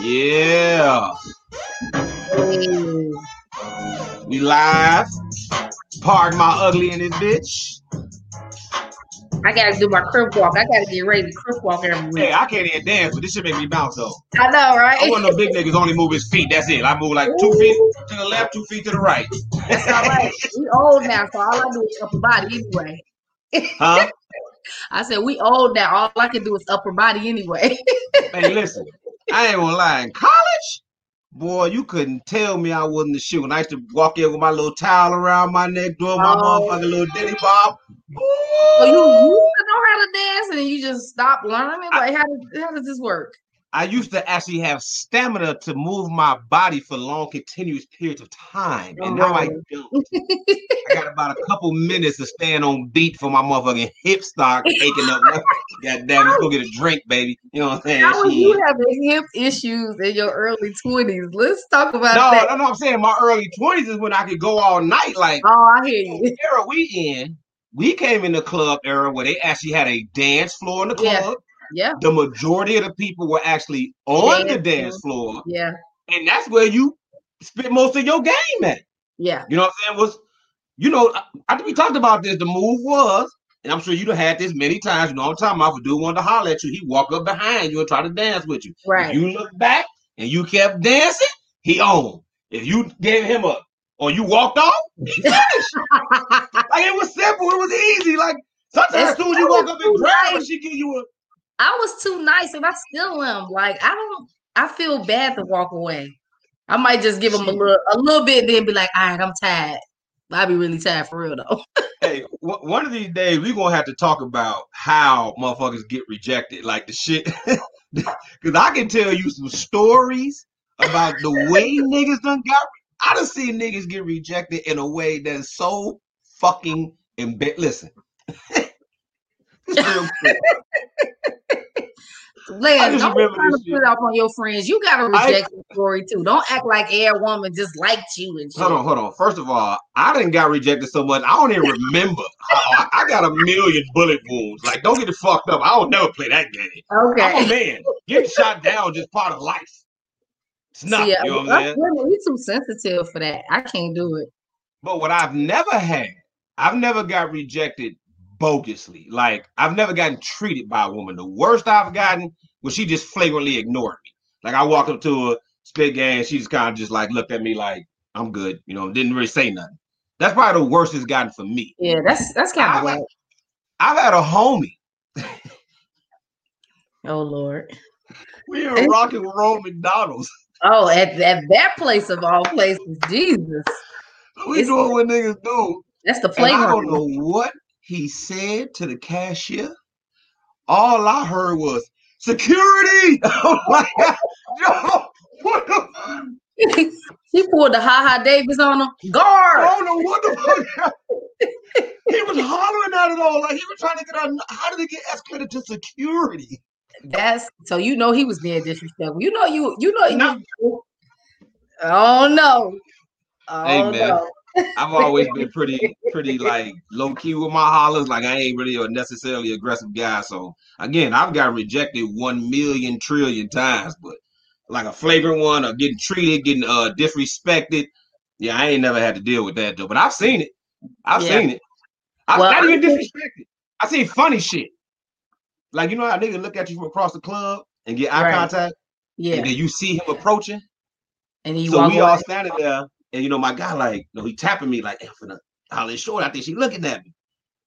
Yeah. We live. Pardon My Ugly in this bitch. I gotta do my crip walk. I gotta get ready to crip walk every week. Hey, I can't even dance, but this should make me bounce though. I know, right? I want no big niggas only move his feet. That's it. I move like two feet to the left, two feet to the right. That's all right. We old now, so all I do is upper body anyway. Huh? I said we old now. All I can do is upper body anyway. Hey, listen. I ain't gonna lie. In college, boy, you couldn't tell me I wasn't the shoe. And I used to walk in with my little towel around my neck, doing my Oh. motherfucking little diddy bob. so you used to know how to dance and then you just stopped learning. Like how does how does this work? I used to actually have stamina to move my body for long, continuous periods of time, oh, and now I don't. I got about a couple minutes to stand on beat for my motherfucking hip stock aching up. God damn, let's go get a drink, baby. You know what I'm saying? How you having hip issues in your early twenties? Let's talk about No, that. no, no. I'm saying my early 20s is when I could go all night. Like Oh, I hear you. era we in, we came in the club era where they actually had a dance floor in the club. Yeah, The majority of the people were actually on the dance floor, yeah, and that's where you spent most of your game at. yeah. You know what I'm saying? Was you know, think we talked about this. The move was, and I'm sure you'd have had this many times. You know I'm talking about? If a dude wanted to holler at you, he walk up behind you and try to dance with you. Right. If you look back and you kept dancing, he owned. If you gave him a or you walked off, he finished. like it was simple, it was easy. Like sometimes as soon as you walk up and grab her, she give you a I was too nice and I still am. Like I don't I feel bad to walk away. I might just give them a little a little bit and then be like, all right, I'm tired. I'll be really tired for real though. Hey, w- one of these days we're gonna have to talk about how motherfuckers get rejected, like the shit. Because I can tell you some stories about the way niggas done got. I done seen niggas get rejected in a way that is so fucking embarrassing. Listen, Real quick. Lance, just don't be trying to put off on your friends. You got a I- rejection story too. Don't act like air woman just liked you and shit. hold on, hold on. First of all, I didn't got rejected so much. I don't even remember. I, I got a million bullet wounds. Like, don't get it fucked up. I don't never play that game. I'm a Okay. man. Getting shot down just part of life. It's not, See, uh, you know what I'm saying? women, too sensitive for that. I can't do it. But what I've never had, I've never got rejected bogusly. Like I've never gotten treated by a woman. The worst I've gotten was she just flagrantly ignored me. Like I walked up to her, spit game, she just kind of just like looked at me like I'm good, you know, didn't really say nothing. That's probably the worst it's gotten for me. Yeah, that's that's kind of whack. I've had a homie. Oh Lord. We were rocking with McDonald's. Oh, at, at that place of all places, Jesus. We It's- doing what niggas do. That's the And I don't know what he said to the cashier. All I heard was security. I'm like, yo, what the fuck? he pulled the Ha Ha Davis on him. I Guard. don't know what the fuck. he was hollering at it all. Like he was trying to get out. How did it get escalated to security? That's so you know he was being disrespectful. You know you you know No. you. Oh no. Oh Hey, man. no. I've always been pretty, pretty like low key with my hollers. Like I ain't really a necessarily aggressive guy. So again, I've got rejected one million trillion times, but like a flagrant one or getting treated, getting uh disrespected. Yeah, I ain't never had to deal with that though. But I've seen it. I've Yeah. seen it. I've Well, not even disrespected. I seen funny shit. Like you know how niggas look at you from across the club and get eye Right. contact, Yeah. and then you see him approaching. And he So we all standing there, and you know, my guy, like, you know, he tapping me like, hey, for the holler short. I think she looking at me.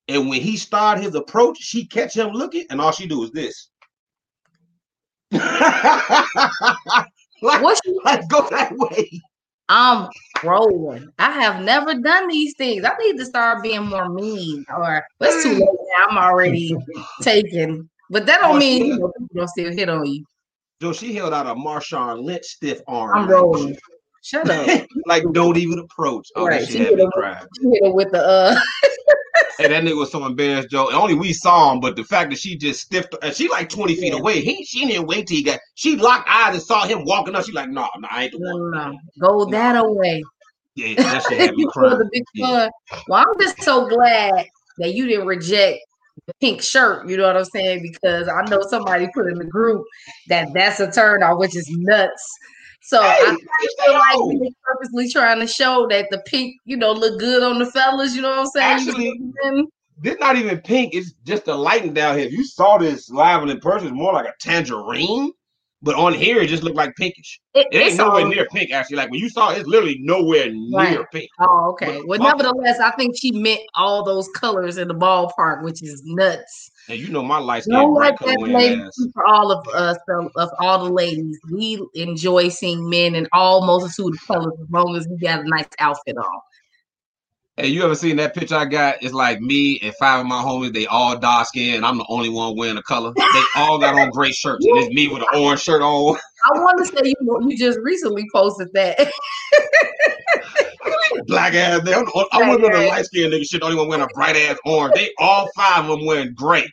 And when he started his approach, she catch him looking, and all she do is this. like, What's she- like, go that way. I'm rolling. I have never done these things. I need to start being more mean. Or it's too late now. I'm already taken. But that don't Oh, mean you know, people don't still hit on you. So she held out a Marshawn Lynch stiff arm. I'm rolling. Shut up. like, don't even approach. Oh, Right, she shit had me hit him. She hit her with the uh Hey, that nigga was so embarrassed, Joe. And only we saw him, but the fact that she just stiffed, and she like 20 feet Yeah. away. He she didn't wait till he got. She locked eyes and saw him walking up. She like, no, no, I ain't the one. Go that away. Yeah, that shit had me crying. Yeah. Well, I'm just so glad that you didn't reject the pink shirt. You know what I'm saying? Because I know somebody put in the group that that's a turn on, which is nuts. So hey, I feel like we purposely trying to show that the pink, you know, look good on the fellas. You know what I'm saying? Actually, this not even pink. It's just the lighting down here. If you saw this live and in person, it's more like a tangerine. But on here, it just looked like pinkish. It, it ain't nowhere near pink, actually. Like when you saw it, it's literally nowhere right. near pink. Oh, okay. But, well, nevertheless, I think she meant all those colors in the ballpark, which is nuts. And you know my light skin no bright color for all of us, of, of, all the ladies. We enjoy seeing men in all multitude of colors as long as we got a nice outfit on. Hey, you ever seen that picture I got? It's like me and five of my homies. They all dark skin. I'm the only one wearing a color. They all got on gray shirts, and it's me with an orange shirt on. I want to say you you just recently posted that. Black ass. They, I'm, I'm one the light skinned nigga. Shit, the only one wearing a bright ass orange. They all five of them wearing gray.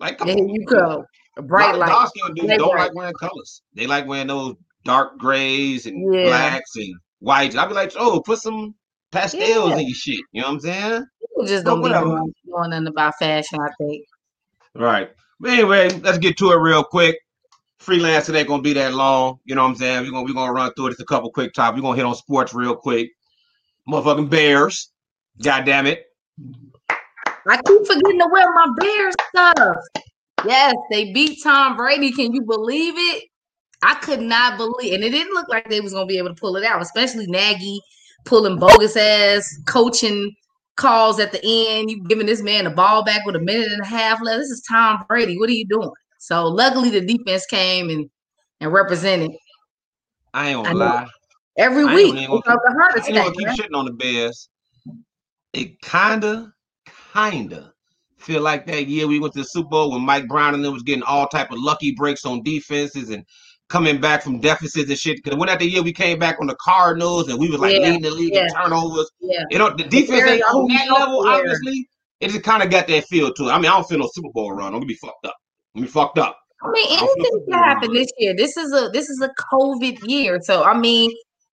Like, come there on. you go. A bright light. Dark skinned dudes don't like wearing colors. They like wearing those dark grays and yeah. blacks and whites. I'd be like, oh, put some pastels yeah. in your shit. You know what I'm saying? People just don't be knowing, nothing about fashion, I think. Right. But anyway, let's get to it real quick. Freelancing ain't gonna be that long. You know what I'm saying? We're gonna we're gonna run through it. It's a couple quick topics. We're gonna hit on sports real quick. Motherfucking Bears. God damn it. I keep forgetting to wear my Bears stuff. Yes, they beat Tom Brady. Can you believe it? I could not believe, and it didn't look like they was gonna be able to pull it out, especially Nagy pulling bogus ass coaching calls at the end. You giving this man a ball back with a minute and a half left. This is Tom Brady. What are you doing? So luckily the defense came and and represented. I ain't gonna lie. Every I week, gonna, the heart attack. I ain't gonna keep shitting on the Bears. It kinda, kinda feel like that year we went to the Super Bowl when Mike Brown and them was getting all type of lucky breaks on defenses and coming back from deficits and shit. Because when that year we came back on the Cardinals and we was like yeah, leading the league yeah. in turnovers. Yeah. You know, the defense ain't on that level, obviously. It just kind of got that feel to it. I mean, I don't feel no Super Bowl run. I'm gonna be fucked up. I'm gonna be fucked up. I mean, anything can happen this year. This is a this is a COVID year. So I mean,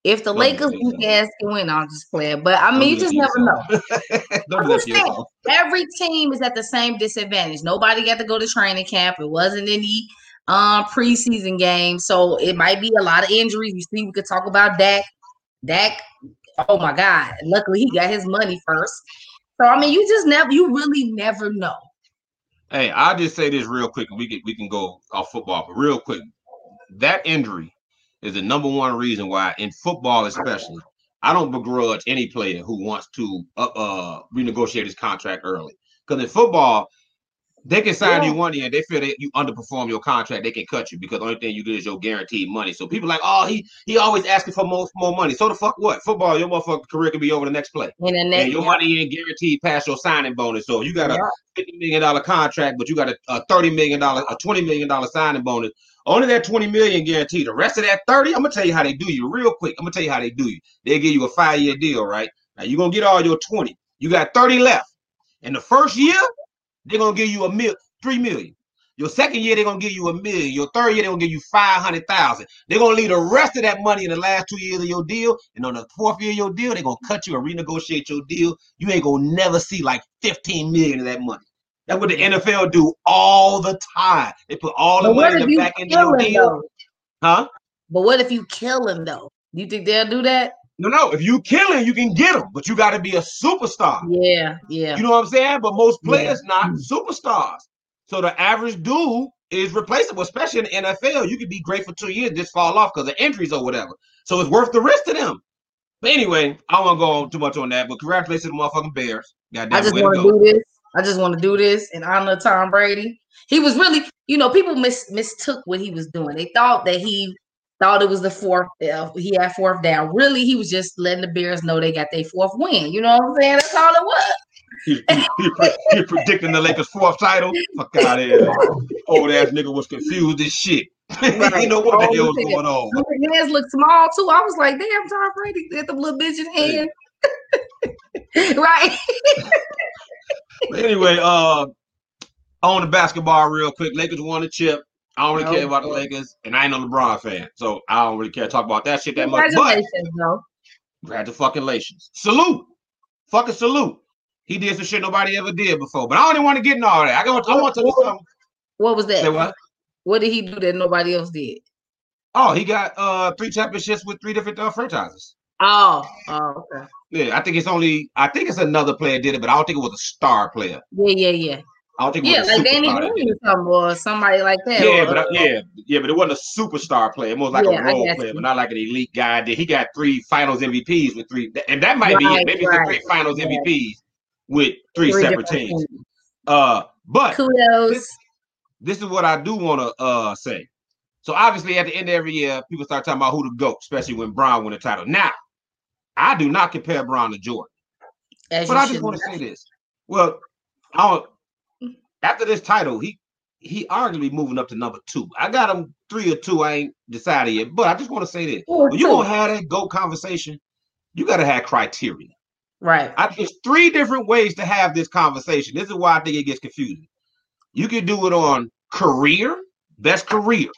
if the don't Lakers beat ass can win, I'll just play it. But I mean, don't you just never know. Every team is at the same disadvantage. Nobody got to go to training camp. It wasn't any um preseason game. So it might be a lot of injuries. You see, we could talk about Dak. Dak, oh my God. Luckily he got his money first. So I mean, you just never you really never know. Hey, I'll just say this real quick, and we can we can go off football, but real quick. That injury is the number one reason why in football, especially, I don't begrudge any player who wants to uh, uh renegotiate his contract early. Because in football, they can sign yeah. you one year. They feel that you underperform your contract. They can cut you because the only thing you get is your guaranteed money. So people like, oh, he he always asking for more more money. So the fuck what? Football, your motherfucking career can be over the next play. In the next, and your yeah. money ain't guaranteed past your signing bonus. So you got a yeah. fifty million dollar contract, but you got a, a thirty million dollar, a twenty million dollar signing bonus. Only that twenty million guaranteed. The rest of that thirty, I'm gonna tell you how they do you real quick. I'm gonna tell you how they do you. They give you a five year deal, right? Now you're gonna get all your twenty. You got thirty left. In the first year, they're gonna give you a mil three million. Your second year, they're gonna give you a million. Your third year, they're gonna give you five hundred thousand. They're gonna leave the rest of that money in the last two years of your deal. And on the fourth year of your deal, they're gonna cut you and renegotiate your deal. You ain't gonna never see like 15 million of that money. That's what the NFL do all the time. They put all the money in the back end of your deal. Huh? But what if you kill him though? You think they'll do that? No, no. If you kill him, you can get him, but you got to be a superstar. Yeah, yeah. You know what I'm saying? But most players yeah. not superstars. So the average dude is replaceable, especially in the NFL. You could be great for two years, just fall off because of injuries or whatever. So it's worth the risk to them. But anyway, I won't go on too much on that. But congratulations to the motherfucking Bears. Goddamn I just want to do this. I just want to do this in honor of Tom Brady. He was really, you know, people mis- mistook what he was doing. They thought that he thought it was the fourth. Uh, he had fourth down. Really, he was just letting the Bears know they got their fourth win. You know what I'm saying? That's all it was. He, he, predicting the Lakers' fourth title. Fuck out of here. Old ass nigga was confused as shit. Right. you know what the hell was going on. His hands look small too. I was like, damn, Tom Brady got the little bitch hand. right. but anyway, uh, on the basketball real quick. Lakers won the chip. I don't really no, care about the Lakers, and I ain't no LeBron fan, so I don't really care to talk about that shit that much. Congratulations, but, though. Congratulations. Lations. Salute. Fucking salute. He did some shit nobody ever did before. But I don't even want to get in all that. I, got, I want to you something. What was that? Say what? What did he do that nobody else did? Oh, he got uh three championships with three different uh, franchises. Oh, oh, okay. Yeah, I think it's only I think it's another player did it, but I don't think it was a star player. Yeah, yeah, yeah. I don't think it Yeah, a like Danny superstar that did Green or somebody like that. Yeah, or, but I, uh, yeah, yeah, but it wasn't a superstar player. It was like Yeah, a role player, but not like an elite guy. Did he got three Finals MVPs with three, and that might be it. Maybe right. three Finals Yeah. MVPs with three, three separate different teams. Uh, but Kudos. this, this is what I do want to uh say. So obviously, at the end of every year, people start talking about who the goat, especially when Brown won the title. Now, I do not compare Brown to Jordan. as But I just want to say this. Well, I don't, after this title, he he arguably moving up to number two. I got him three or two. I ain't decided yet. But I just want to say this: when you gonna have that GOAT conversation, you gotta have criteria. Right. I, there's three different ways to have this conversation. This is why I think it gets confusing. You can do it on career, best career.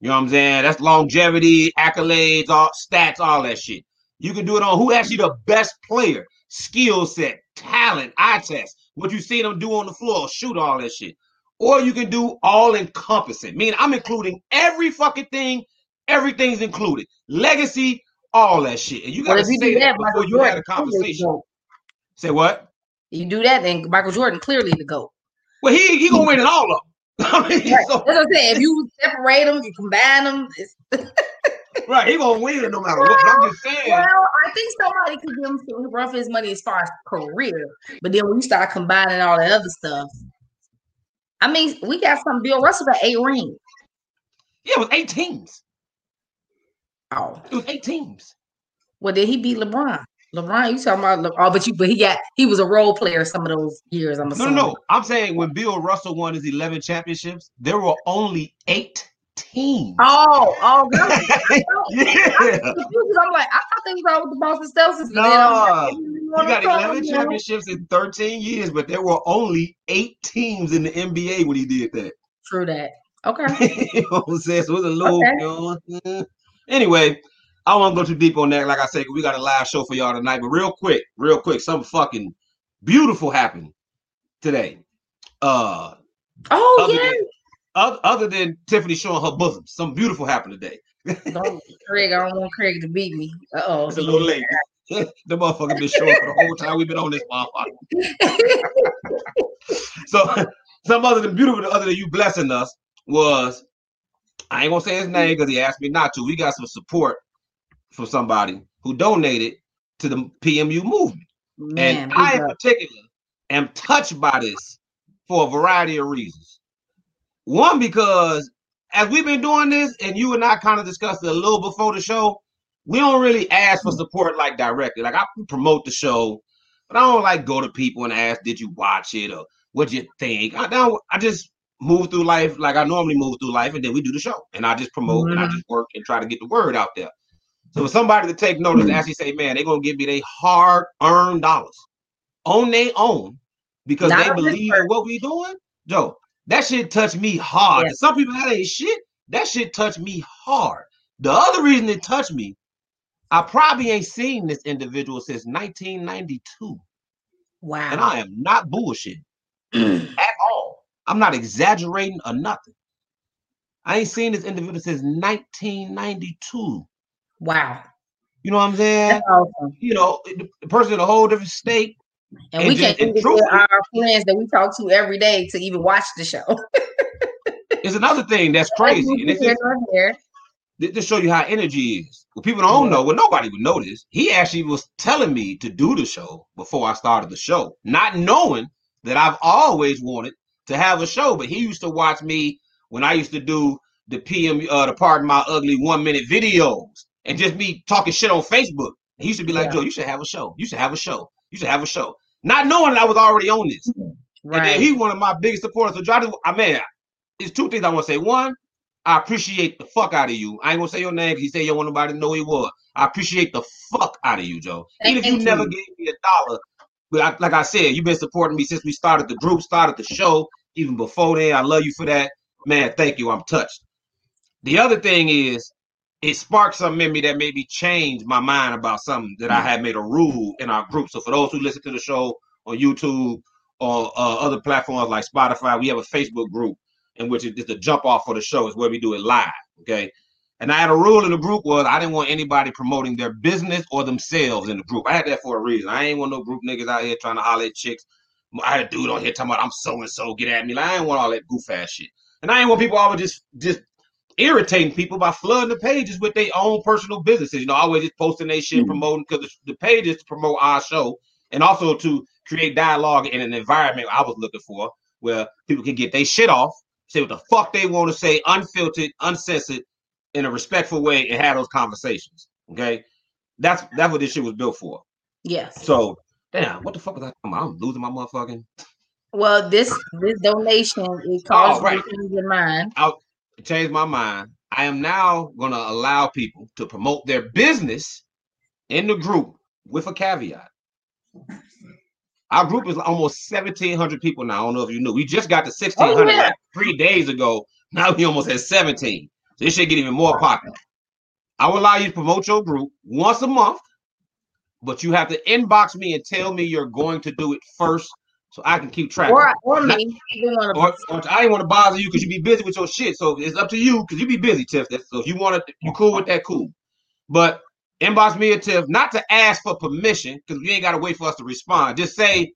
You know what I'm saying? That's longevity, accolades, all stats, all that shit. You can do it on who actually the best player, skill set, talent, eye test, what you see them do on the floor, shoot all that shit. Or you can do all encompassing, meaning I'm including every fucking thing, everything's included, legacy, all that shit. And you gotta you say do that that, before Michael you Jordan a conversation. Say what? You do that, then Michael Jordan clearly the goat. Well, he he gonna win it all of them. I mean, Right. so- That's what I'm saying. If you separate them, you combine them. Right, he gonna win it no matter what. But I'm just saying. well, I think somebody could give him some rough his money as far as career, but then when you start combining all that other stuff, I mean, we got some. Bill Russell got eight rings. Yeah, it was eight teams. Oh, It was eight teams. well, did he beat LeBron? LeBron, you talking about? Le- oh, but you, but he got he was a role player some of those years. I'm No, assuming. no, no. I'm saying when Bill Russell won his 11 championships, there were only eight teams. Oh, oh, God. yeah. I'm like, I thought they was all with the Boston Celtics. No, like, You got 11 championships in 13 years, but there were only eight teams in the NBA when he did that. True that. Okay. you know I'm saying? So it was a little, Okay. you know what I'm saying? Anyway, I won't go too deep on that. Like I said, we got a live show for y'all tonight. But real quick, real quick, something fucking beautiful happened today. Uh Oh yeah. Than, oth- other than Tiffany showing her bosom, something beautiful happened today. Don't, Craig, I don't want Craig to beat me. Uh oh. It's a little late. the motherfucker been showing for the whole time we've been on this motherfucker. So some other than beautiful, other than you blessing us was I ain't gonna say his name because he asked me not to. We got some support from somebody who donated to the PMU movement. Man, and I in up. particular am touched by this for a variety of reasons. One, because as we've been doing this, and you and I kind of discussed it a little before the show, we don't really ask for support like directly. Like I promote the show, but I don't like go to people and ask, "Did you watch it?" or "What you think?" I don't. I just move through life like I normally move through life, and then we do the show, and I just promote and I just work and try to get the word out there. So for somebody to take notice, and actually say, "Man, they're gonna give me their hard-earned dollars on their own because Not they believe in what we're doing," Joe. That shit touched me hard. Yeah. Some people that ain't shit. That shit touched me hard. The other reason it touched me, I probably ain't seen this individual since 1992, Wow. and I am not bullshit at all. I'm not exaggerating or nothing. I ain't seen this individual since 1992. wow. You know what I'm saying? That's awesome. You know, the the person in a whole different state. And, And we just- can't get our friends that we talk to every day to even watch the show. It's another thing that's crazy. And this, is, Here this to show you how energy is. Well, people don't Yeah. know. Well, nobody would know this. He actually was telling me to do the show before I started the show, not knowing that I've always wanted to have a show. But he used to watch me when I used to do the PM, uh, the Pardon My Ugly one minute videos and just me talking shit on Facebook. He used to be like, Yeah. Joe, you should have a show. You should have a show. You should have a show. Not knowing that I was already on this. And Right. then he's one of my biggest supporters. So, Johnny, I mean, it's two things I want to say. One, I appreciate the fuck out of you. I ain't gonna say your name because he said you don't want nobody to know who he was. I appreciate the fuck out of you, Joe. Even if you Thank never gave me a dollar, but I, like I said, you've been supporting me since we started the group, started the show, even before then. I love you for that, man. Thank you. I'm touched. The other thing is, it sparked something in me that made me change my mind about something that I had made a rule in our group. So for those who listen to the show on YouTube or uh, other platforms like Spotify. We have a Facebook group in which it's the jump off for the show. is where we do it live. Okay. And I had a rule in the group was I didn't want anybody promoting their business or themselves in the group. I had that for a reason. I ain't want no group niggas out here trying to holler at chicks. I had a dude on here talking about I'm so and so, get at me. Like, I ain't want all that goof ass shit. And I ain't want people always just just irritating people by flooding the pages with their own personal businesses. You know, always just posting their shit, mm-hmm. promoting because the, the page is to promote our show and also to create dialogue in an environment I was looking for where people can get their shit off, say what the fuck they want to say, unfiltered, uncensored, in a respectful way and have those conversations. Okay. That's that's what this shit was built for. Yes. So damn, what the fuck was I talking about? I'm losing my motherfucking well, this this donation it caused oh, right. me to change your mind. I'll change my mind. I am now gonna allow people to promote their business in the group with a caveat. Our group is almost 1,700 people now. I don't know if you knew. We just got to 1,600 oh, yeah. like three days ago. Now we almost at 17. This should get even more popular. I will allow you to promote your group once a month, but you have to inbox me and tell me you're going to do it first so I can keep track. Or, or me. Or, or, I didn't want to bother you because you be busy with your shit. So it's up to you because you be busy, Tiff. So if you want to, you cool with that, cool. But inbox me or Tiff, not to ask for permission because you ain't got to wait for us to respond. Just say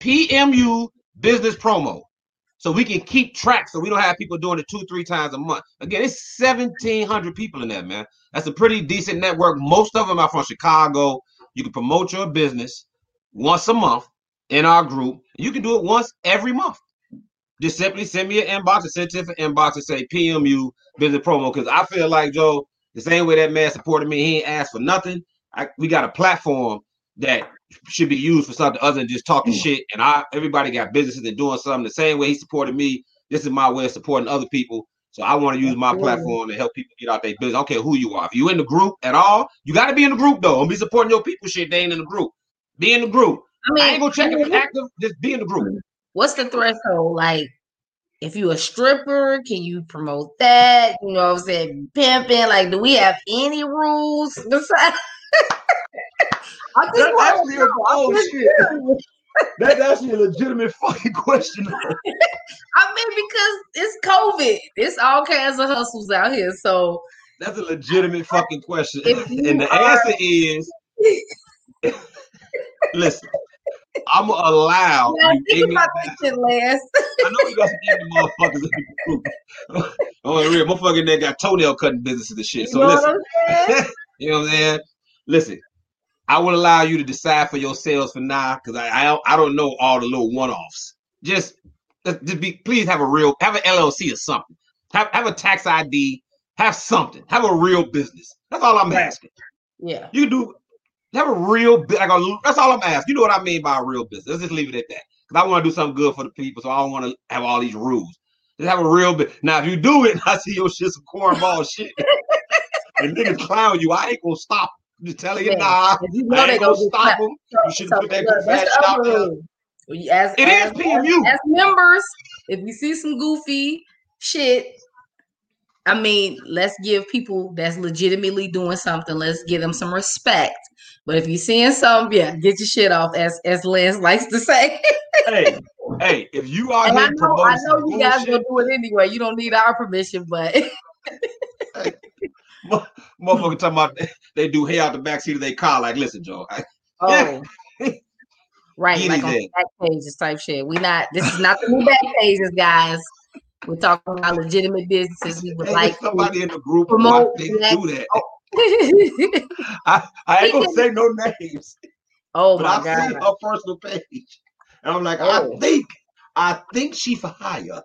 PMU business promo so we can keep track so we don't have people doing it two, three times a month. Again, it's 1,700 people in there, man. That's a pretty decent network. Most of them are from Chicago. You can promote your business once a month in our group. You can do it once every month. Just simply send me an inbox to an inbox and say PMU business promo. Because I feel like Joe, the same way that man supported me, he ain't asked for nothing. I, we got a platform that should be used for something other than just talking mm. shit. And I everybody got businesses and doing something the same way he supported me. This is my way of supporting other people. So I want to use my platform to help people get out their business. I don't care who you are. If you in the group at all, you got to be in the group though. Don't be supporting your people shit. They ain't in the group. Be in the group. I mean, I ain't gonna check if it's active. Just be in the group. What's the threshold? Like, if you a stripper, can you promote that? You know what I'm saying? Pimping. Like, do we have any rules besides? I just That's actually a bullshit. That's actually a legitimate fucking question. I mean, because it's COVID. It's all kinds of hustles out here. So that's a legitimate fucking question. And the are... answer is listen, I'm gonna allow yeah, think about this shit, Lance. I know you got some ignorant motherfuckers in the group. oh, real motherfucker that got toenail cutting businesses and shit. So you know listen, you know what I'm saying? Listen, I will allow you to decide for yourselves for now because I, I I don't know all the little one offs. Just just be please have a real have an LLC or something. Have have a tax ID. Have something. Have a real business. That's all I'm asking. Yeah. You do have a real like a, that's all I'm asking. You know what I mean by a real business. Let's just leave it at that. Because I want to do something good for the people, so I don't want to have all these rules. Just have a real bit. Now, if you do it, I see your shit some cornball shit, and niggas clown you, I ain't gonna stop. I'm just telling you, yeah. nah. You know I ain't gonna stop them. You should put that good shit there. As, it as, is PMU. As, as members, if you see some goofy shit, I mean, let's give people that's legitimately doing something. Let's give them some respect. But if you're seeing something, yeah, get your shit off, as as Lance likes to say. hey, hey, if you are and I know, I know you guys gonna do it anyway. You don't need our permission, but hey, motherfucker talking about they do hair out the back seat of their car. Like, listen, Joe. I, oh. right, like on back pages type shit. We not. This is not the new back pages, guys. We're talking about legitimate businesses. We would like somebody in the group promote. They do that. Oh. I, I ain't gonna say no names. Oh but my I've god! Seen her personal page, and I'm like, oh. I think, I think she for hire.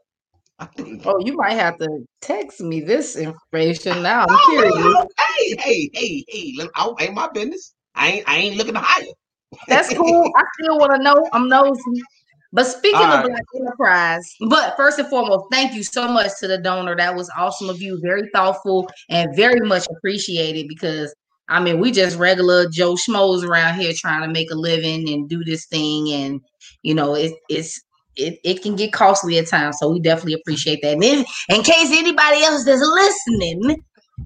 I think. Oh, you might have to text me this information now. I'm oh, curious. Hey, hey, hey, hey! Look, I, ain't my business. I ain't, I ain't looking to hire. That's cool. I still want to know. I'm nosy. But speaking All of right. Black Enterprise, but first and foremost, thank you so much to the donor. That was awesome of you, very thoughtful and very much appreciated because I mean, we just regular Joe Schmoes around here trying to make a living and do this thing, and you know, it, it's it, it can get costly at times. So we definitely appreciate that. And in, in case anybody else is listening,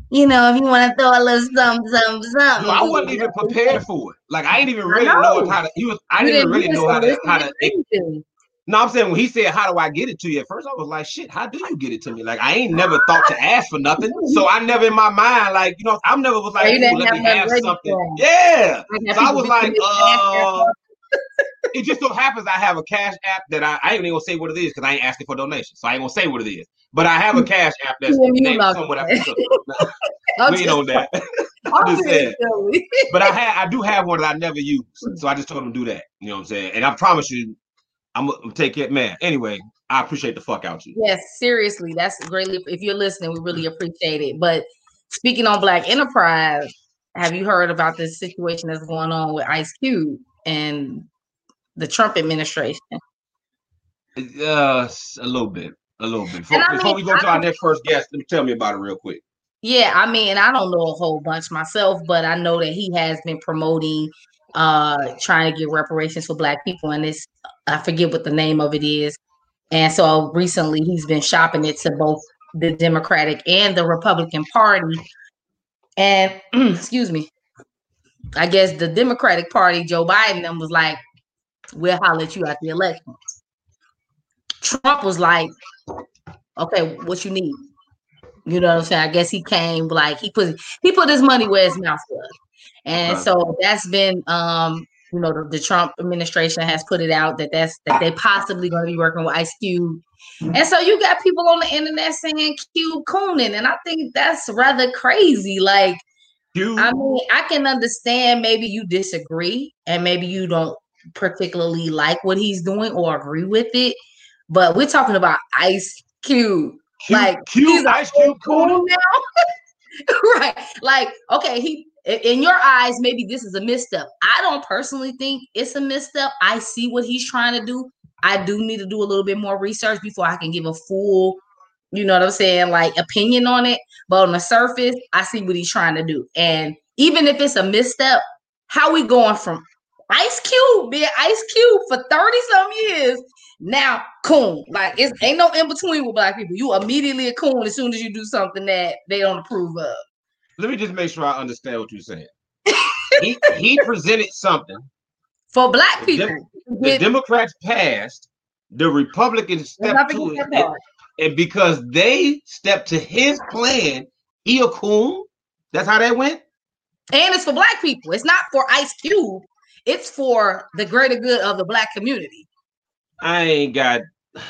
you know, if you want to throw a little something, something, something. No, I wasn't even prepared for it. Like I didn't even really know. know how to. He was. I didn't, didn't really know how to. How to. It, no, I'm saying when he said, "How do I get it to you?" At first, I was like, "Shit, how do you get it to me?" Like I ain't never thought to ask for nothing, so I never in my mind, like you know, I'm never was like, "Let me have something." Yeah, so I was like, "Uh." it just so happens I have a cash app that I, I ain't even gonna say what it is because I ain't asking for donations, so I ain't gonna say what it is. But I have a mm-hmm. cash app that's named somewhat after. ain't on that. I'm just saying. but I had I do have one that I never use, mm. so I just told him to do that. You know what I'm saying? And I promise you, I'm gonna take it, man. Anyway, I appreciate the fuck out you. Yes, seriously, that's greatly. If you're listening, we really mm. appreciate it. But speaking on Black Enterprise, have you heard about this situation that's going on with Ice Cube and the Trump administration? Uh, a little bit, a little bit. Before, before mean, we go to our next first guest, let me tell me about it real quick. Yeah, I mean, I don't know a whole bunch myself, but I know that he has been promoting uh trying to get reparations for black people and it's I forget what the name of it is. And so recently he's been shopping it to both the Democratic and the Republican Party. And excuse me, I guess the Democratic Party, Joe Biden, them was like, we'll holler at you at the election. Trump was like, okay, what you need? You know what I'm saying? I guess he came like he put he put his money where his mouth was. And right. so that's been um you know the, the, Trump administration has put it out that that's that they possibly going to be working with Ice Cube, and so you got people on the internet saying Cube cooning, and I think that's rather crazy. Like, Cube. I mean, I can understand maybe you disagree and maybe you don't particularly like what he's doing or agree with it, but we're talking about Ice Cube. Cube like Cube, he's Ice Cube cool now, right? Like, okay, he in your eyes, maybe this is a misstep. I don't personally think it's a misstep. I see what he's trying to do. I do need to do a little bit more research before I can give a full, you know what I'm saying, like opinion on it. But on the surface, I see what he's trying to do. And even if it's a misstep, how we going from Ice Cube being Ice Cube for 30 some years now coon. Like it's ain't no in between with black people. You immediately a coon as soon as you do something that they don't approve of let me just make sure I understand what you're saying. he he presented something for black people. The, the Democrats passed, the Republicans stepped to it, and, and, because they stepped to his plan, he a coon. That's how that went. And it's for black people. It's not for Ice Cube. It's for the greater good of the black community. I ain't got. All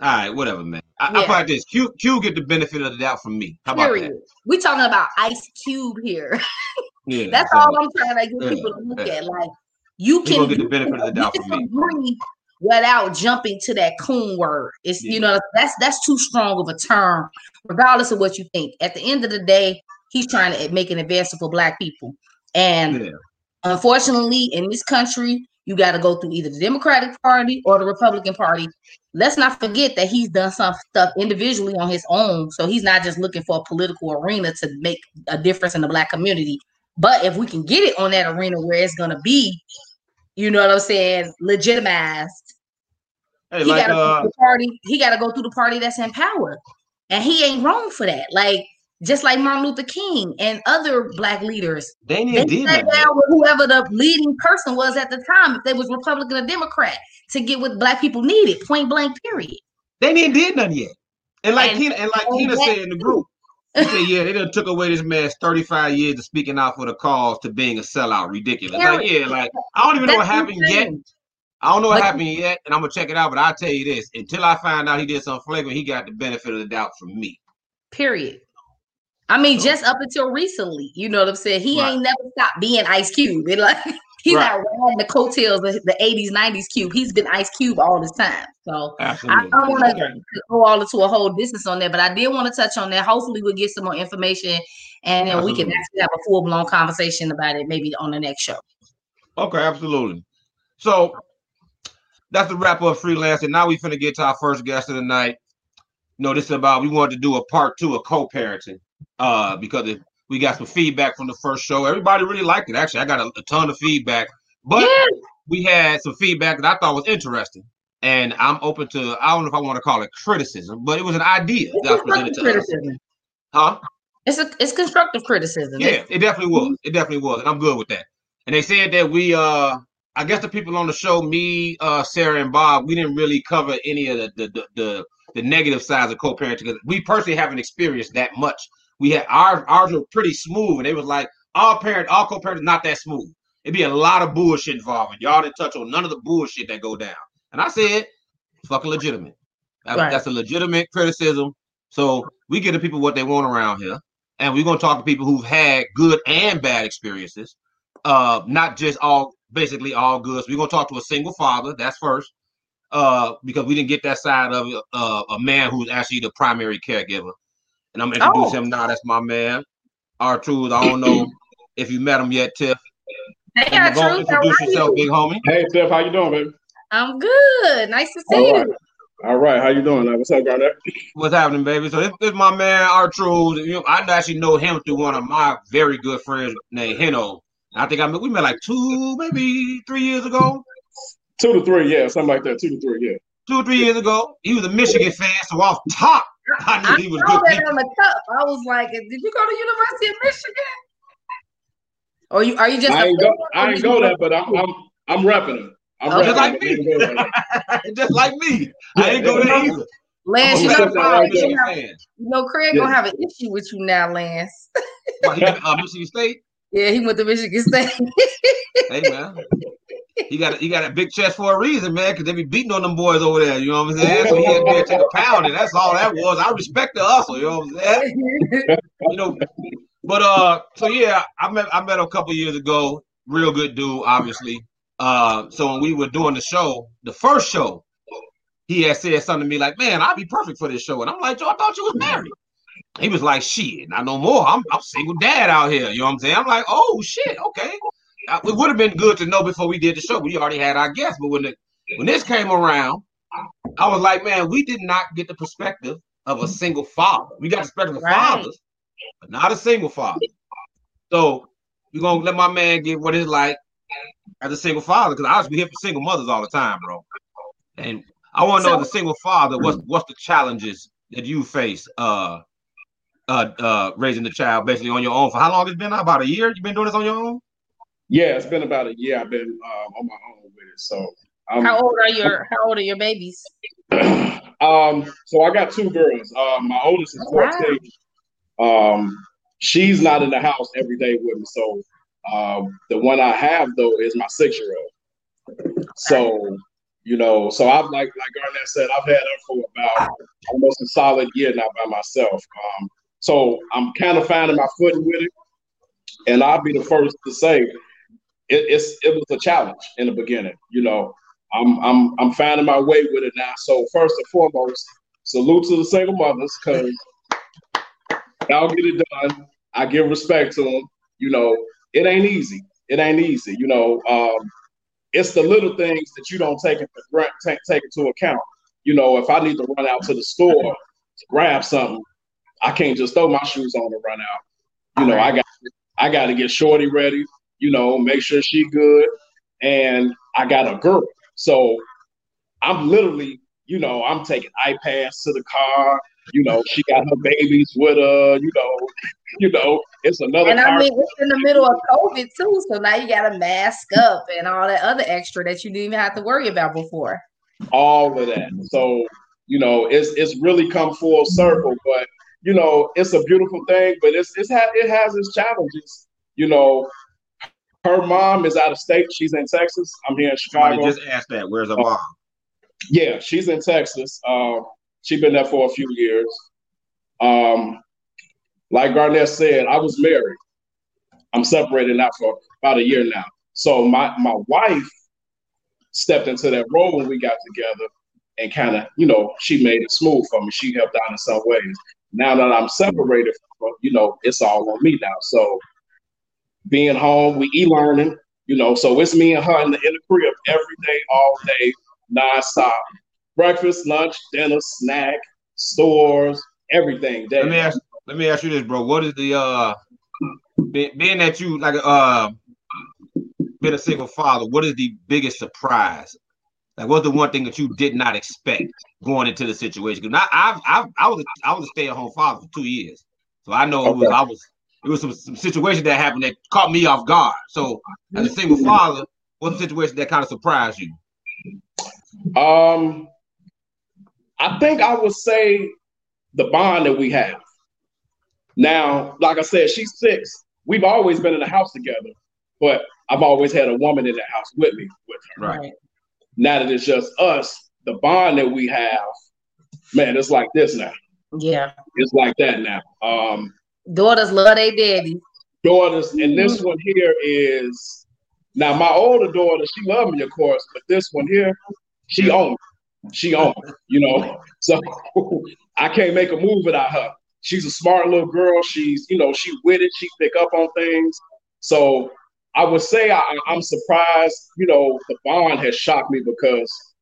right, whatever, man. I, yeah. How about this? Q Q get the benefit of the doubt from me. How about Period. that? We talking about Ice Cube here. yeah, that's all I'm trying to get yeah, people to look yeah. at. Like you can get the benefit of the doubt from me. Without jumping to that coon word, it's you know that's that's too strong of a term. Regardless of what you think, at the end of the day, he's trying to make an advance for Black people, and unfortunately, in this country, you got to go through either the Democratic Party or the Republican Party. Let's not forget that he's done some stuff individually on his own. So he's not just looking for a political arena to make a difference in the black community. But if we can get it on that arena where it's gonna be, you know what I'm saying, legitimized. Hey, he like, gotta uh, go party, he gotta go through the party that's in power. And he ain't wrong for that. Like just like Martin Luther King and other black leaders. They, they sat down with whoever the leading person was at the time, if they was Republican or Democrat, to get what black people needed, point blank, period. They didn't did nothing yet. And like and, Tina, and like Tina said in the group, he said, yeah, they done took away this man's 35 years of speaking out for the cause to being a sellout. Ridiculous. Like, yeah, like I don't even know what happened yet. I don't know what happened yet, and I'm gonna check it out. But I'll tell you this: until I find out he did something flagrant, he got the benefit of the doubt from me. Period. I mean, so, just up until recently, you know what I'm saying? He right. ain't never stopped being Ice Cube. It like he's right. not riding the coattails of the 80s, 90s Cube. He's been Ice Cube all this time. So Absolutely. I don't want to go all into a whole distance on that, but I did want to touch on that. Hopefully, we'll get some more information and then we can actually have a full blown conversation about it maybe on the next show. Okay, absolutely. So that's the wrap up freelance. And now we finna get to our first guest of the night. You know, this is about we wanted to do a part two of co-parenting uh, because it, we got some feedback from the first show. Everybody really liked it. Actually, I got a, a ton of feedback, but we had some feedback that I thought was interesting. And I'm open to, I don't know if I want to call it criticism, but it was an idea that was presented to criticism. us. Huh? It's a it's constructive criticism. Yeah, it definitely was. It definitely was, and I'm good with that. And they said that we uh I guess the people on the show, me, uh, Sarah, and Bob, we didn't really cover any of the the the, the, the negative sides of co-parenting because we personally haven't experienced that much. We had ours ours were pretty smooth, and they was like all parent, all co-parents not that smooth. It'd be a lot of bullshit involved. Y'all didn't touch on none of the bullshit that go down. And I said, fucking legitimate. That, right. That's a legitimate criticism. So we give the people what they want around here. And we're gonna talk to people who've had good and bad experiences. Uh, not just all basically all good. So we're gonna talk to a single father. That's first. Uh, because we didn't get that side of uh, a man who's actually the primary caregiver. And I'm gonna introduce oh. him now. That's my man, R-Truth. I don't know if you met him yet, Tiff. Hey, R-Truth. Introduce yourself, you? big homie. Hey, Tiff. How you doing, baby? I'm good. Nice to see All you. All right, how you doing? What's up, Garnett? What's happening, baby? So this, this is my man R-Truth. You know, I actually know him through one of my very good friends named Hino. I think I met, we met like two, maybe three years ago. Two to three, yeah, something like that. Two to three, yeah. Two or three years ago, he was a Michigan fan, so off top, I knew I he was good. That on the cup, I was like, "Did you go to University of Michigan?" Or you are you just? I ain't go. I ain't go there, but I'm I'm I'm repping him. I'm oh, just like me. just like me. I ain't go there either. Lance, you know, have, you know, Craig yeah. gonna have an issue with you now, Lance. what, he, uh, Michigan State. Yeah, he went to Michigan State. hey man, he got a, he got a big chest for a reason, man, because they be beating on them boys over there. You know what I'm saying? So he had to take a pound, and that's all that was. I respect the hustle. You know what I'm saying? you know, but uh, so yeah, I met I met a couple years ago. Real good dude, obviously. Uh, so when we were doing the show, the first show, he had said something to me like, "Man, I'd be perfect for this show," and I'm like, "Joe, I thought you was married." He was like, shit, not no more. I'm, I'm single dad out here. You know what I'm saying? I'm like, oh shit, okay. It would have been good to know before we did the show. We already had our guests, but when the when this came around, I was like, man, we did not get the perspective of a single father. We got the perspective of fathers, but not a single father. So we're gonna let my man get what it's like as a single father, because I was be here for single mothers all the time, bro. And I want to know as a single father, what's what's the challenges that you face uh uh, uh, raising the child basically on your own for how long it's been? About a year? You've been doing this on your own? Yeah, it's been about a year. I've been um, on my own with it. So, um, how old are your How old are your babies? um, so I got two girls. Um, my oldest is fourteen. Wow. Um, she's not in the house every day with me. So, um, the one I have though is my six year old. So, you know, so I've like like Garnett said, I've had her for about almost a solid year now by myself. Um, so I'm kind of finding my footing with it. And I'll be the first to say it, it's it was a challenge in the beginning. You know, I'm I'm I'm finding my way with it now. So first and foremost, salute to the single mothers because y'all get it done. I give respect to them. You know, it ain't easy. It ain't easy. You know, um, it's the little things that you don't take into take, take into account. You know, if I need to run out to the store to grab something, I can't just throw my shoes on and run out. You know, I got I got to get Shorty ready. You know, make sure she good, and I got a girl, so I'm literally, you know, I'm taking iPads to the car. You know, she got her babies with her. You know, you know, it's another. And I mean, it's in the middle of COVID too, so now you got to mask up and all that other extra that you didn't even have to worry about before. All of that. So you know, it's it's really come full circle, but you know, it's a beautiful thing, but it's it's ha- it has its challenges. You know, her mom is out of state. She's in Texas. I'm here in Chicago. I just asked that. Where's her mom? Yeah, she's in Texas. Uh, she's been there for a few years. Um, like Garnett said, I was married. I'm separated now for about a year now. So my my wife stepped into that role when we got together and kind of, you know, she made it smooth for me. She helped out in some ways now that I'm separated from you know, it's all on me now. So being home, we e-learning, you know, so it's me and her in the, in the crib every day, all day, non-stop. Breakfast, lunch, dinner, snack, stores, everything. Let me ask let me ask you this, bro. What is the uh being that you like uh been a single father, what is the biggest surprise like, what's the one thing that you did not expect going into the situation? Because I, I've, I've, I was, a, I was a stay at home father for two years, So I know okay. was I was it was some, some situation that happened that caught me off guard. So as a single father, what's the situation that kind of surprised you? Um, I think I would say the bond that we have. Now, like I said, she's six. We've always been in the house together, but I've always had a woman in the house with me with her. Right. Now that it's just us, the bond that we have, man, it's like this now. Yeah. It's like that now. Um daughters love their daddy. Daughters, and this mm-hmm. one here is now my older daughter, she loved me, of course, but this one here, she owned. She owned, you know. So I can't make a move without her. She's a smart little girl. She's, you know, she with it. She pick up on things. So I would say I, I'm surprised. You know, the bond has shocked me because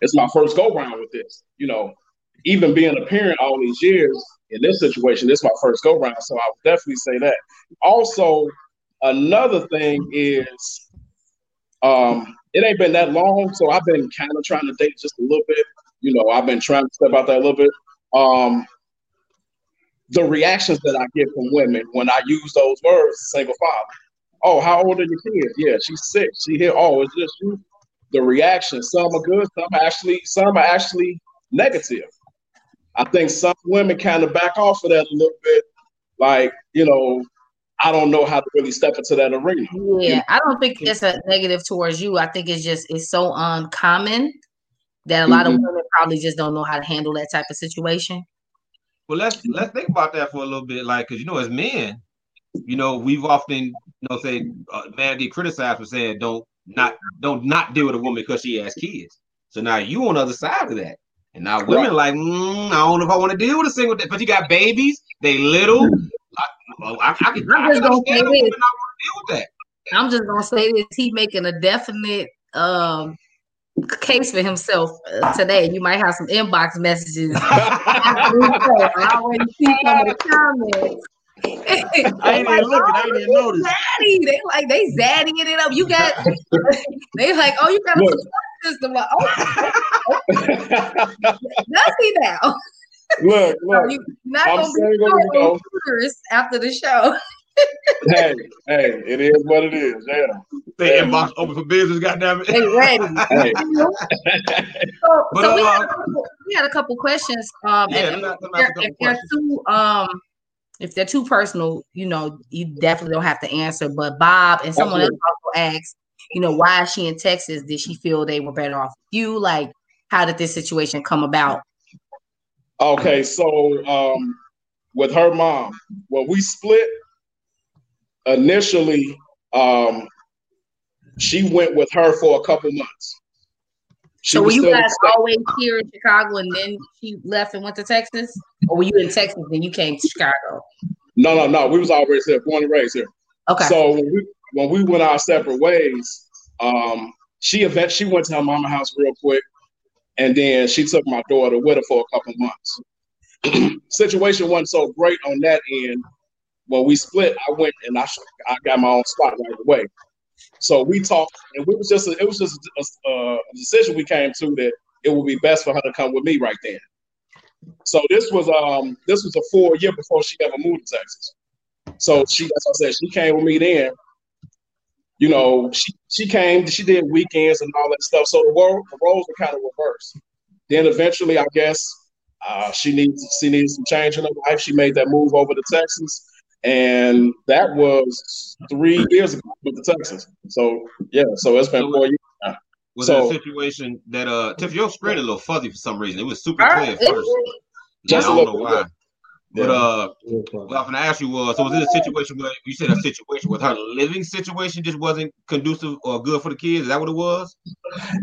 it's my first go round with this. You know, even being a parent all these years in this situation, this is my first go round. So I would definitely say that. Also, another thing is, um, it ain't been that long, so I've been kind of trying to date just a little bit. You know, I've been trying to step out there a little bit. Um, the reactions that I get from women when I use those words, single father. Oh, how old are your kids? Yeah, she's six. She here. Oh, is this you? The reaction. Some are good. Some are actually. Some are actually negative. I think some women kind of back off of that a little bit. Like you know, I don't know how to really step into that arena. Yeah, I don't think it's a negative towards you. I think it's just it's so uncommon that a lot mm-hmm. of women probably just don't know how to handle that type of situation. Well, let's let's think about that for a little bit, like because you know, as men, you know, we've often, you know, say uh, man get criticized for saying don't not don't not deal with a woman because she has kids. So now you on the other side of that, and now women right. like, mm, I don't know if I want to deal with a single, Day. but you got babies, they little. I, I, I, I can, I'm just gonna say this. I'm just gonna say this. He making a definite um case for himself uh, today. You might have some inbox messages. I already see some of the comments. I ain't like, even looking. I didn't oh, notice. Zaddy. They like they zaddying it up. You got. they like, oh, you got a support system. Like, oh, does he now? Look, look. So you not I'm gonna be after the show hey, hey, it is what it is. Yeah. They yeah. inbox open for business, goddamn it. They ready. hey. so, but, so uh, we, had couple, we, had a couple questions. Um, yeah, if, they're, if they're too um if they're too personal, you know, you definitely don't have to answer. But Bob and someone else also asked, you know, why is she in Texas? Did she feel they were better off you? Like, how did this situation come about? Okay, so um with her mom, when we split, initially, um, she went with her for a couple months. She so were you guys always here in Chicago and then she left and went to Texas? Or were you in Texas and you came to Chicago? No, no, no. We was always here, born and raised here. Okay. So when we when we went our separate ways, um, she event she went to her mama house real quick, and then she took my daughter with her for a couple months. Situation wasn't so great on that end when we split, I went and I I got my own spot right away. So we talked, and it was just a, it was just a, a, decision we came to that it would be best for her to come with me right then. So this was um this was a full year before she ever moved to Texas. So she, as I said, she came with me then. You know, she she came, she did weekends and all that stuff. So the role the roles were kind of reversed. Then eventually, I guess uh, she needs she needs some change in her life. She made that move over to Texas and that was three years ago with the Texans. So yeah, so it's been so four years. Now. Was so, a situation that uh Tiff, your spread a little fuzzy for some reason. It was super clear at first. Yeah, I don't know why. But uh, what I was gonna ask you was, so was it a situation where you said a situation with her living situation just wasn't conducive or good for the kids? Is that what it was?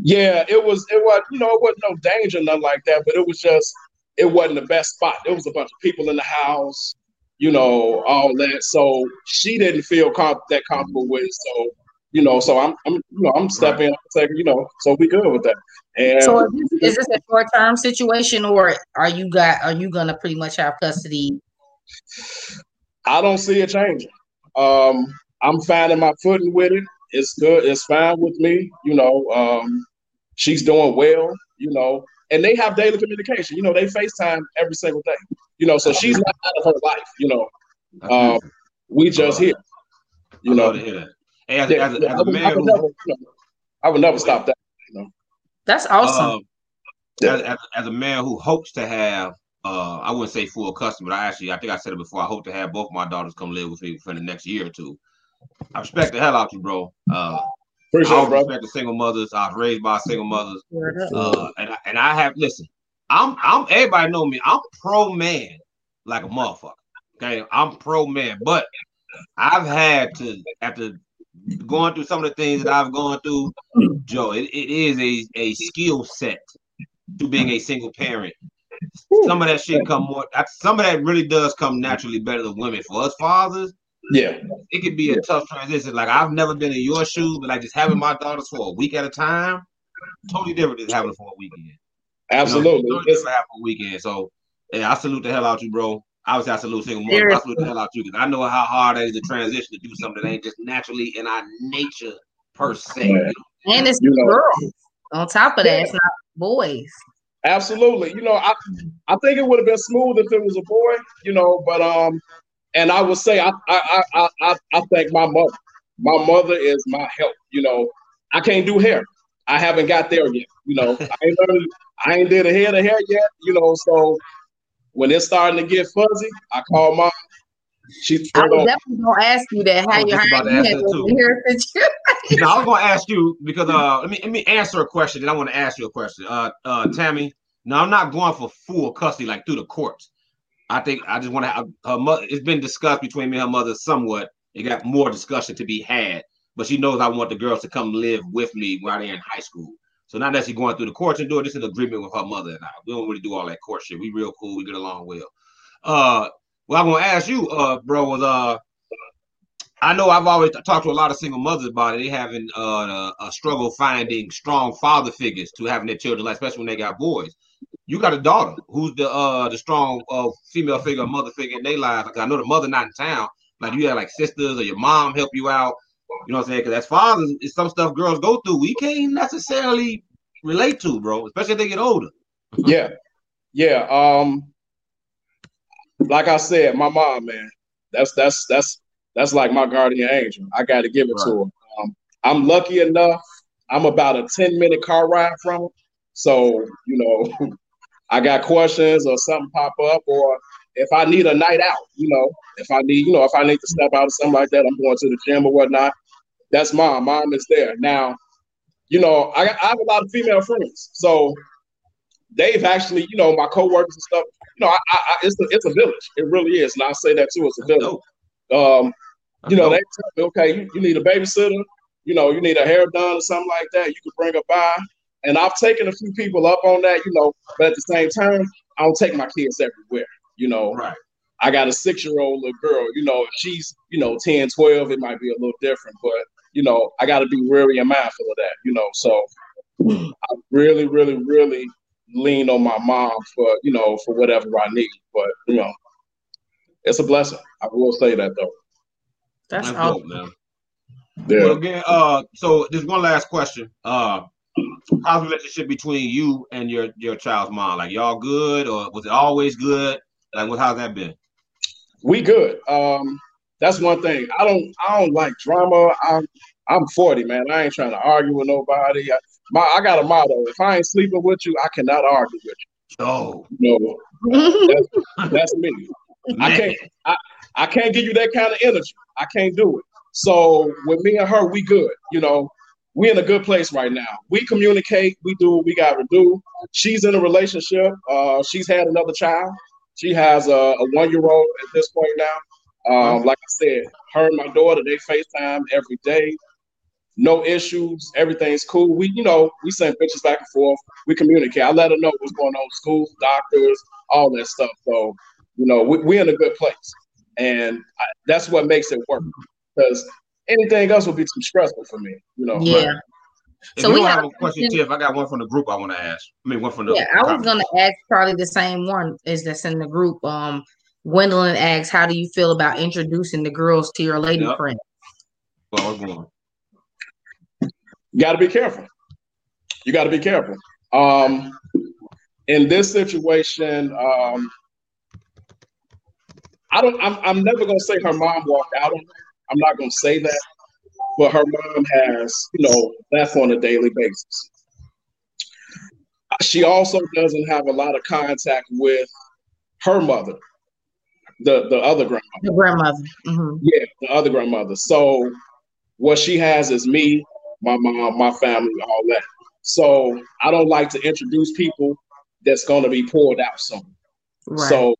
Yeah, it was. It was. You know, it wasn't no danger, nothing like that. But it was just, it wasn't the best spot. There was a bunch of people in the house you know, all that. So she didn't feel com- that comfortable with. So you know, so I'm, I'm, you know, I'm stepping right. up, you know, so we good with that. And so is this, is this a short term situation, or are you got are you gonna pretty much have custody? I don't see it changing. Um, I'm finding my footing with it. It's good. It's fine with me. You know, um, she's doing well. You know, and they have daily communication. You know, they FaceTime every single day. You know, so she's not out of her life. You know, um, we just here. You know, to hear that. Hey, as, yeah, as, as, as a man, I would, never, you know, I would never stop that. You know, that's awesome. Uh, as, as, as, a man who hopes to have, uh, I wouldn't say full custody, but I actually, I think I said it before. I hope to have both my daughters come live with me for the next year or two. I respect the hell out you, bro. Uh, Appreciate I it, respect the single mothers. I was raised by single mothers, uh, and I, and I have listen. I'm I'm everybody know me. I'm pro man like a motherfucker. Okay, I'm pro man, but I've had to after going through some of the things that I've gone through, mm. Joe. It, it is a a skill set to being a single parent. Some of that shit come more. Some of that really does come naturally better than women. For us fathers, yeah, it could be a tough transition. Like I've never been in your shoes, but like just having my daughters for a week at a time, totally different than having them for a weekend. Absolutely, you know, totally different having a weekend. So, yeah, I salute the hell out you, bro. Obviously, I salute single mom. I salute the hell out you because I know how hard it is to transition to do something that ain't just naturally in our nature per se. You? And it's you girls. On top of that, yeah. it's not boys. Absolutely. You know, I I think it would have been smooth if it was a boy, you know, but um and I would say I I I I, I thank my mother. My mother is my help. You know, I can't do hair. I haven't got there yet. You know, I ain't learned, I ain't did a head of hair yet. You know, so when it's starting to get fuzzy, I call mom. She I was definitely gonna ask you that. How you, how you hair no, I was gonna ask you because uh, let me let me answer a question. Then I want to ask you a question. Uh, uh, Tammy. No, I'm not going for full custody like through the courts. I think I just want to have her mother. It's been discussed between me and her mother somewhat. It got more discussion to be had, but she knows I want the girls to come live with me while they're in high school. So not necessarily going through the courts and doing this in agreement with her mother and I. We don't really do all that court shit. We real cool. We get along well. Uh, well, I'm gonna ask you, uh, bro, was uh, I know I've always talked to a lot of single mothers about it. They having uh, a, a struggle finding strong father figures to having their children, like especially when they got boys you got a daughter who's the uh the strong uh female figure, mother figure in their lives. Like I know the mother not in town. Like you have like sisters or your mom help you out. You know what I'm saying? Because as fathers, it's some stuff girls go through we can't necessarily relate to, bro. Especially if they get older. yeah, yeah. Um, like I said, my mom, man, that's that's that's that's like my guardian angel. I got to give it right. to her. Um, I'm lucky enough. I'm about a 10 minute car ride from her. So, you know, I got questions or something pop up, or if I need a night out, you know, if I need, you know, if I need to step out or something like that, I'm going to the gym or whatnot. That's mom. Mom is there. Now, you know, I, I have a lot of female friends. So they've actually, you know, my coworkers and stuff, you know, I, I, it's, a, it's a village. It really is. And I say that too, it's a village. Um, you know, they tell me, okay, you, you need a babysitter, you know, you need a hair done or something like that. You can bring her by. And I've taken a few people up on that, you know, but at the same time, I don't take my kids everywhere, you know. Right. I got a six year old little girl, you know, if she's, you know, 10, 12, it might be a little different, but, you know, I got to be really mindful of that, you know. So I really, really, really lean on my mom for, you know, for whatever I need. But, you know, it's a blessing. I will say that though. That's, That's awesome. man. Yeah. Well, again, uh, so there's one last question. Uh, how's the relationship between you and your your child's mom? Like y'all good or was it always good? Like what how's that been? We good. Um that's one thing. I don't I don't like drama. I'm I'm 40, man. I ain't trying to argue with nobody. I, my I got a motto. If I ain't sleeping with you, I cannot argue with you. Oh no. that's, that's me. Man. I can't I, I can't give you that kind of energy. I can't do it. So with me and her, we good. You know, we in a good place right now. We communicate. We do what we got to do. She's in a relationship. Uh, she's had another child. She has a, a one year old at this point now. Um, like I said, her and my daughter they FaceTime every day. No issues. Everything's cool. We, you know, we send pictures back and forth. We communicate. I let her know what's going on. School, doctors, all that stuff. So, you know, we, we're in a good place, and I, that's what makes it work. Because anything else would be too stressful for me. You know. Yeah. If so we have, have a question, Tiff, I got one from the group I want to ask. I mean, one from the. Yeah, I was going to ask probably the same one is that's in the group. Um, Gwendolyn asks, "How do you feel about introducing the girls to your lady yep. friends?" Well, what's going? Got to be careful. You got to be careful. Um, in this situation, um, I don't. I'm, I'm never gonna say her mom walked out on her. I'm not gonna say that, but her mom has, you know, that's on a daily basis. She also doesn't have a lot of contact with her mother, the the other grandmother. The grandmother. Mm-hmm. Yeah, the other grandmother. So what she has is me, my mom, my family, all that. So I don't like to introduce people that's going to be pulled out soon. Right. So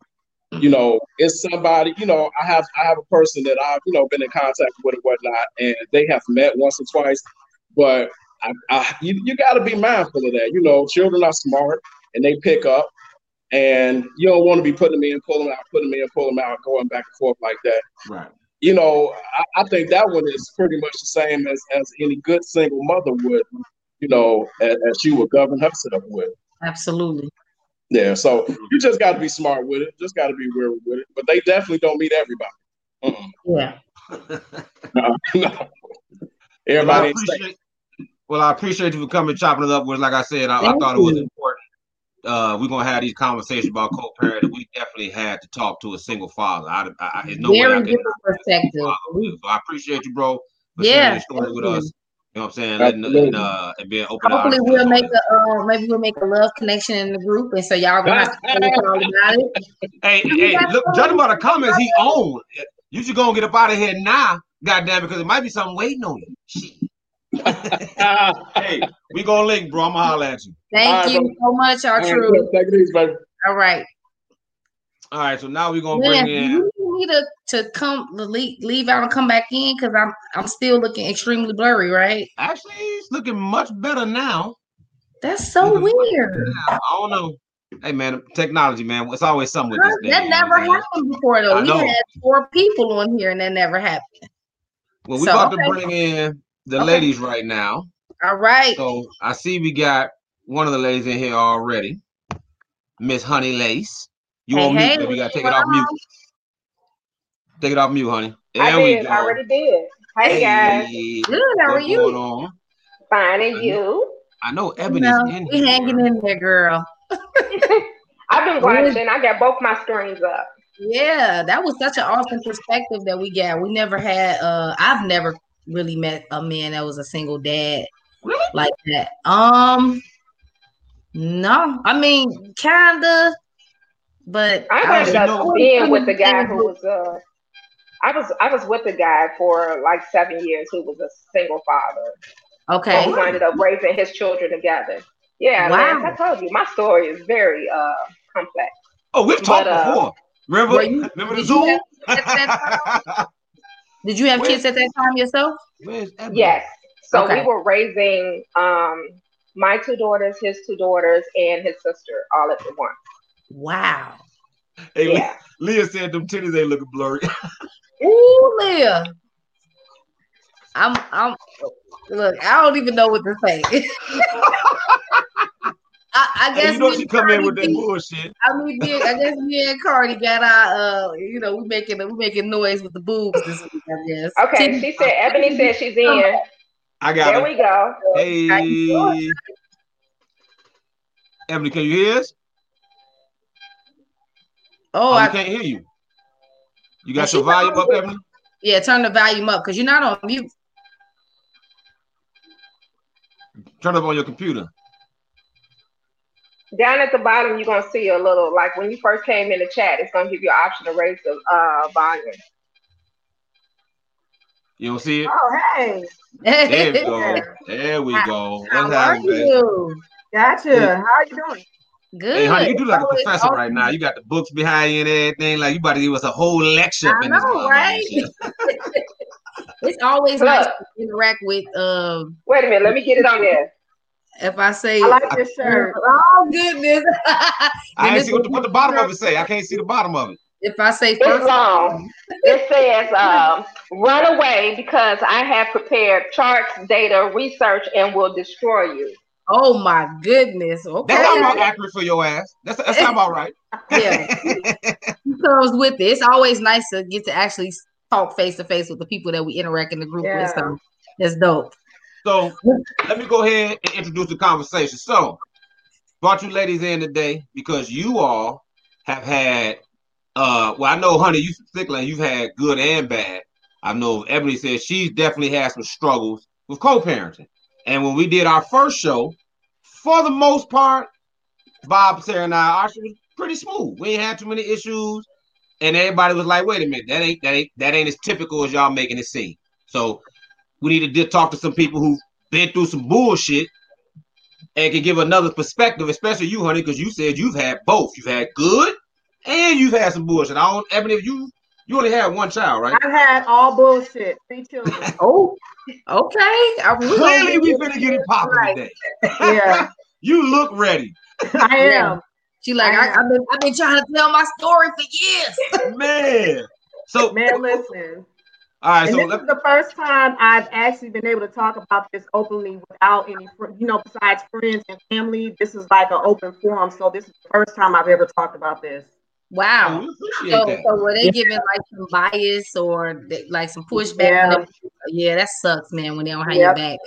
you know, it's somebody, you know, I have I have a person that I've, you know, been in contact with and whatnot, and they have met once or twice, but I, I you, you gotta be mindful of that. You know, children are smart and they pick up and you don't want to be putting them in, pulling them out, putting them in, pulling them out, going back and forth like that. Right. You know, I, I think that one is pretty much the same as, as any good single mother would, you know, as, as she would govern herself with. Absolutely. Yeah, so you just got to be smart with it. Just got to be real with it. But they definitely don't meet everybody. Uh-uh. Yeah. no, no. Everybody. Well I, appreciate, well, I appreciate you for coming chopping it up with. Like I said, I, I thought it was important. Uh, we're gonna have these conversations about co-parenting. We definitely had to talk to a single father. I, I, I no Very different perspective. So I appreciate you, bro. yeah, with us. You know what I'm saying? And, and, uh, and being open. Hopefully, we'll make a uh, maybe we'll make a love connection in the group, and so y'all gonna have to talk about it. Hey, hey, look, judging by the comments, he own. You should go and get up out of here now, goddamn, because it might be something waiting on you. hey, we gonna link, bro. I'm gonna holler at you. Thank right, you bro. so much, our true. Take it easy, baby. All right. All right, so now we're gonna Man, bring in. You need to, to come leave, leave out and come back in because I'm I'm still looking extremely blurry, right? Actually, it's looking much better now. That's so weird. I don't know. Hey man, technology, man. It's always something with this. That never man. happened before though. we had four people on here and that never happened. Well, we're so, about okay. to bring in the okay. ladies right now. All right. So I see we got one of the ladies in here already. Miss Honey Lace. You hey, on hey, mute? We gotta take it off mute. Take it off mute, honey. There I did. I already did. Hey, hey guys. Good. How are you? On? Fine, and you? I know Ebony's no, in we hanging in there, girl. I've been watching. I got both my screens up. Yeah, that was such an awesome perspective that we got. We never had. uh I've never really met a man that was a single dad really? like that. Um, no, I mean, kinda. But I ended up being with the guy who was uh I was I was with the guy for like seven years who was a single father. Okay. So we ended up raising his children together. Yeah, wow. I told you my story is very uh complex. Oh, we've talked but, uh, before. Remember? You, Remember the Zoom? did you have kids at that time yourself? Yes. So okay. we were raising um my two daughters, his two daughters, and his sister all at once. Wow. Hey, yeah. Leah said them titties ain't looking blurry. Ooh, Leah. I'm I'm look, I don't even know what to say. I, I, guess hey, you know she come in with that bullshit. I mean, me, I guess me and Cardi got our, uh, you know, we making we making noise with the boobs this week. I guess. Okay, she said Ebony said she's in. I got. It. There we go. Hey, Ebony, can you hear us? Oh, oh I can't hear you. You got your volume up, Ebony? Yeah, turn the volume up because you're not on mute. Turn it up on your computer. Down at the bottom, you're gonna see a little like when you first came in the chat, it's gonna give you an option to raise the uh, volume. You don't see it? Oh, hey. There we go. There we go. What's How happening? Are you? Gotcha. Hey. How are you doing? Good. Hey, honey, you do like a professor right now. You got the books behind you and everything. Like you about to give us a whole lecture. I know, right? it's always Look. nice to interact with. Um, Wait a minute. Let me get it on there. If I say, I like your shirt. Oh goodness! I ain't see what the, what the bottom of it say. I can't see the bottom of it. If I say first, it's long. it says, um, "Run away because I have prepared charts, data, research, and will destroy you." Oh my goodness. Okay. That sounds about accurate for your ass. That's that sounds about right. yeah. comes with it. It's always nice to get to actually talk face to face with the people that we interact in the group yeah. with. So it's dope. So let me go ahead and introduce the conversation. So brought you ladies in today because you all have had uh, well, I know, honey, you particularly you've had good and bad. I know Ebony says she's definitely had some struggles with co-parenting. And when we did our first show, for the most part, Bob, Sarah, and I, our was pretty smooth. We ain't had too many issues, and everybody was like, "Wait a minute, that ain't that ain't that ain't as typical as y'all making it seem." So we need to talk to some people who've been through some bullshit and can give another perspective, especially you, honey, because you said you've had both. You've had good and you've had some bullshit. I don't, Ebony, if you you only had one child, right? I've had all bullshit, three children. oh, okay. I Clearly, we finna get it popping right. today. yeah, you look ready. I am. She like I, have been I've been trying to tell my story for years. Man, so man, listen. All right, and so this is the first time I've actually been able to talk about this openly without any, you know, besides friends and family. This is like an open forum, so this is the first time I've ever talked about this. Wow. Oh, so, so were they giving like some bias or like some pushback? Yeah, yeah that sucks, man. When they don't have yep. your back.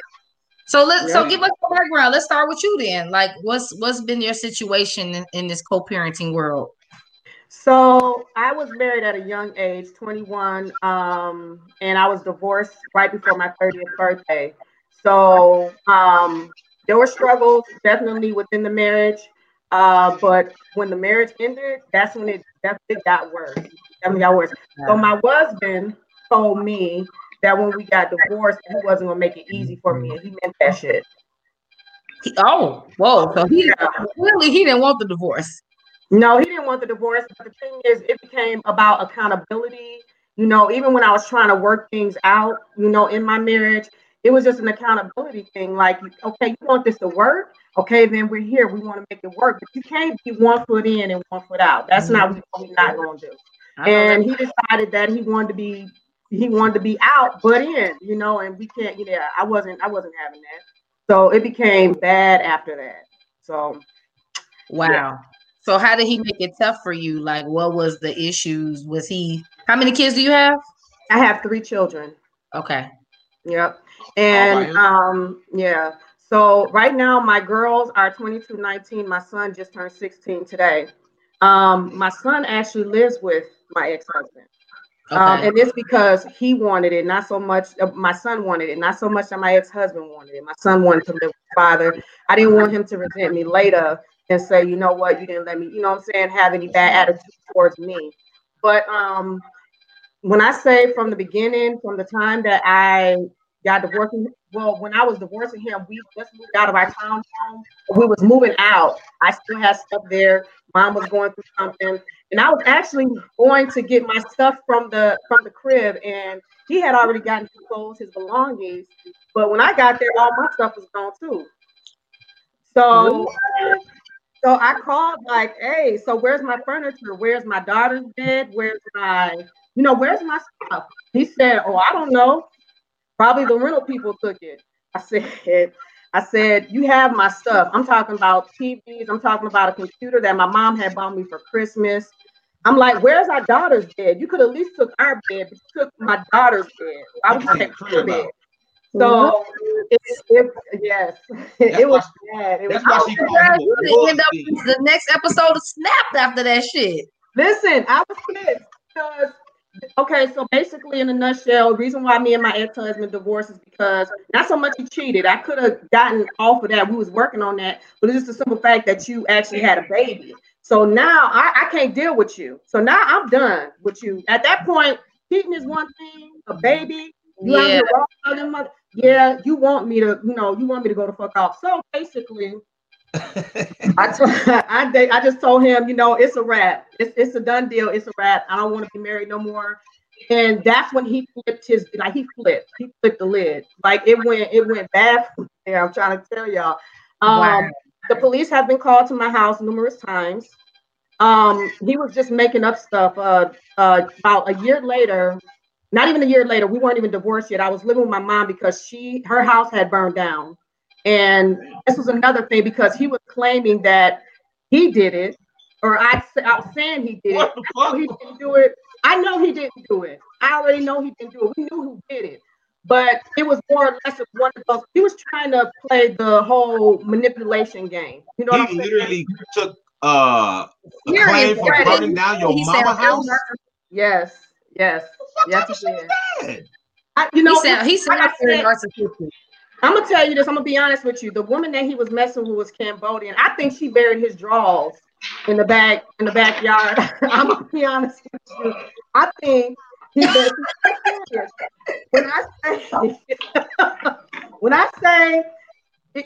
So let yep. so give us a background. Let's start with you then. Like, what's what's been your situation in, in this co-parenting world? So I was married at a young age, 21, um, and I was divorced right before my 30th birthday. So um, there were struggles definitely within the marriage. Uh, but when the marriage ended, that's when it definitely got worse. Definitely got worse. So my husband told me that when we got divorced, he wasn't gonna make it easy for me, and he meant that shit. He, oh, whoa! So he yeah. clearly he didn't want the divorce. No, he didn't want the divorce. But the thing is, it became about accountability. You know, even when I was trying to work things out, you know, in my marriage, it was just an accountability thing. Like, okay, you want this to work? Okay, then we're here. We want to make it work. But you can't be one foot in and one foot out. That's mm-hmm. not what we're not going to do. And he decided that he wanted to be he wanted to be out but in, you know, and we can't. You know, I wasn't I wasn't having that. So it became bad after that. So, wow. Yeah. So how did he make it tough for you? Like, what was the issues? Was he? How many kids do you have? I have three children. Okay. Yep. And um, yeah. So right now, my girls are 22, 19. My son just turned 16 today. Um, my son actually lives with my ex-husband. Um, okay. Um, and it's because he wanted it, not so much. Uh, my son wanted it, not so much that my ex-husband wanted it. My son wanted to live with father. I didn't want him to resent me later and say, you know what, you didn't let me, you know what I'm saying, have any bad attitude towards me. But um, when I say from the beginning, from the time that I got divorced, well, when I was divorcing him, we just moved out of our town home. We was moving out. I still had stuff there. Mom was going through something, and I was actually going to get my stuff from the from the crib, and he had already gotten his clothes, his belongings. But when I got there, all my stuff was gone too. So so I called like, hey, so where's my furniture? Where's my daughter's bed? Where's my, you know, where's my stuff? He said, oh, I don't know. Probably the rental people took it. I said, I said, you have my stuff. I'm talking about TVs. I'm talking about a computer that my mom had bought me for Christmas. I'm like, where's our daughter's bed? You could at least took our bed, but you took my daughter's bed. I was take her bed. So it, it, yes, it was bad. It was that's why she called you end up the next episode of Snapped after that shit. Listen, I was pissed because okay, so basically in a nutshell, the reason why me and my ex-husband divorced is because not so much he cheated. I could have gotten off of that. We was working on that, but it's just a simple fact that you actually had a baby. So now I, I can't deal with you. So now I'm done with you. At that point, cheating is one thing, a baby, you yeah. yeah, you want me to, you know, you want me to go to fuck off. So basically, I, told, I, I just told him, you know, it's a wrap. It's, it's a done deal. It's a wrap. I don't want to be married no more. And that's when he flipped his, like he flipped, he flipped the lid. Like it went, it went bad. Yeah, I'm trying to tell y'all. Um, wow. The police have been called to my house numerous times. Um, he was just making up stuff. Uh, uh, about a year later, not even a year later, we weren't even divorced yet. I was living with my mom because she her house had burned down. And this was another thing because he was claiming that he did it, or I, I was saying he did it. he didn't do it. I know he didn't do it. I already know he didn't do it. We knew who did it. But it was more or less of one of those. He was trying to play the whole manipulation game. You know, he literally took uh a claim for burning down your mama house? Yes, yes, yes. He did. I, you know, he said he said narcissistic. I'm gonna tell you this. I'm gonna be honest with you. The woman that he was messing with was Cambodian. I think she buried his drawers in the back in the backyard. I'm gonna be honest with you. I think he buried when I say when I say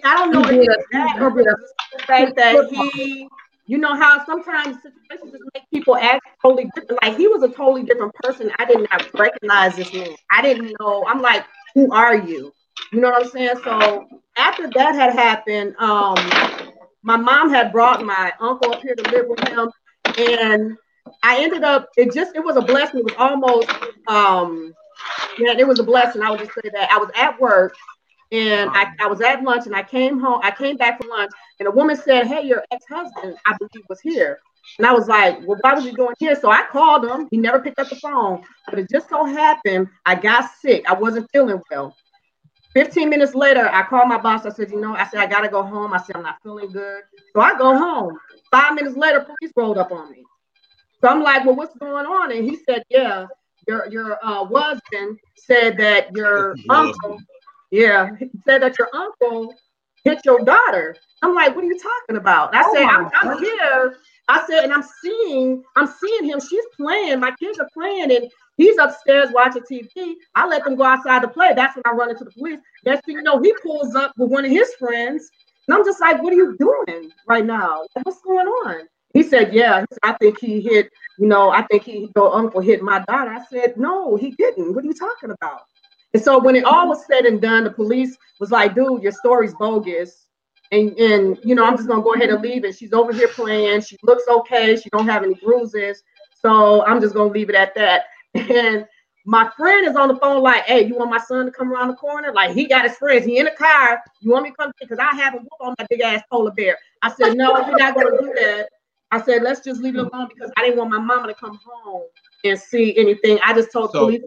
I don't know if it's that or the fact that he you know how sometimes situations just make people act totally different. Like he was a totally different person. I did not recognize this man. I didn't know. I'm like, who are you? You know what I'm saying? So after that had happened, um, my mom had brought my uncle up here to live with him, and I ended up. It just it was a blessing. It was almost um, yeah, it was a blessing. I would just say that I was at work and I, I was at lunch and I came home, I came back from lunch, and a woman said, Hey, your ex-husband, I believe, was here. And I was like, Well, why was he doing here? So I called him. He never picked up the phone. But it just so happened I got sick. I wasn't feeling well. 15 minutes later, I called my boss. I said, you know, I said, I gotta go home. I said, I'm not feeling good. So I go home. Five minutes later, police rolled up on me. So I'm like, well, what's going on? And he said, yeah, your your uh, husband said that your uncle yeah, he said that your uncle hit your daughter. I'm like, what are you talking about? And I oh said, I'm, I'm here. I said, and I'm seeing, I'm seeing him. She's playing. My kids are playing, and he's upstairs watching TV. I let them go outside to play. That's when I run into the police. Next thing you know, he pulls up with one of his friends, and I'm just like, what are you doing right now? What's going on? He said, yeah. I think he hit. You know, I think he your uncle hit my daughter. I said, no, he didn't. What are you talking about? And so when it all was said and done, the police was like, dude, your story's bogus. And, and you know, I'm just gonna go ahead and leave it. She's over here playing. She looks okay. She don't have any bruises. So I'm just gonna leave it at that. And my friend is on the phone, like, hey, you want my son to come around the corner? Like he got his friends. He in a car. You want me to come? Because I have a whoop on that big ass polar bear. I said, no, we're not gonna do that. I said, let's just leave it mm. alone because I didn't want my mama to come home and see anything. I just told so, police.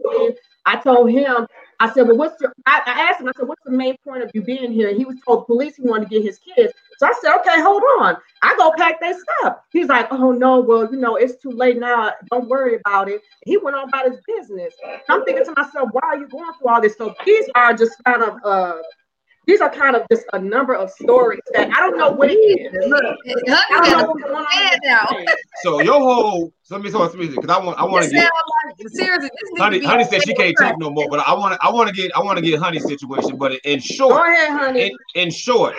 I told him I said, well, what's your, I, I, asked him, I said, what's the main point of you being here? And he was told police he wanted to get his kids. So I said, okay, hold on. I go pack their stuff. He's like, oh no, well, you know, it's too late now. Don't worry about it. He went on about his business. I'm thinking to myself, why are you going through all this? So these are just kind of uh these are kind of just a number of stories that I don't know what it is. so your whole so let me talk to because I want I want to get like, seriously. Honey, honey said she can't take no more, but I want to I want to get I want to get honey situation. But in short, go ahead, honey. In, in short,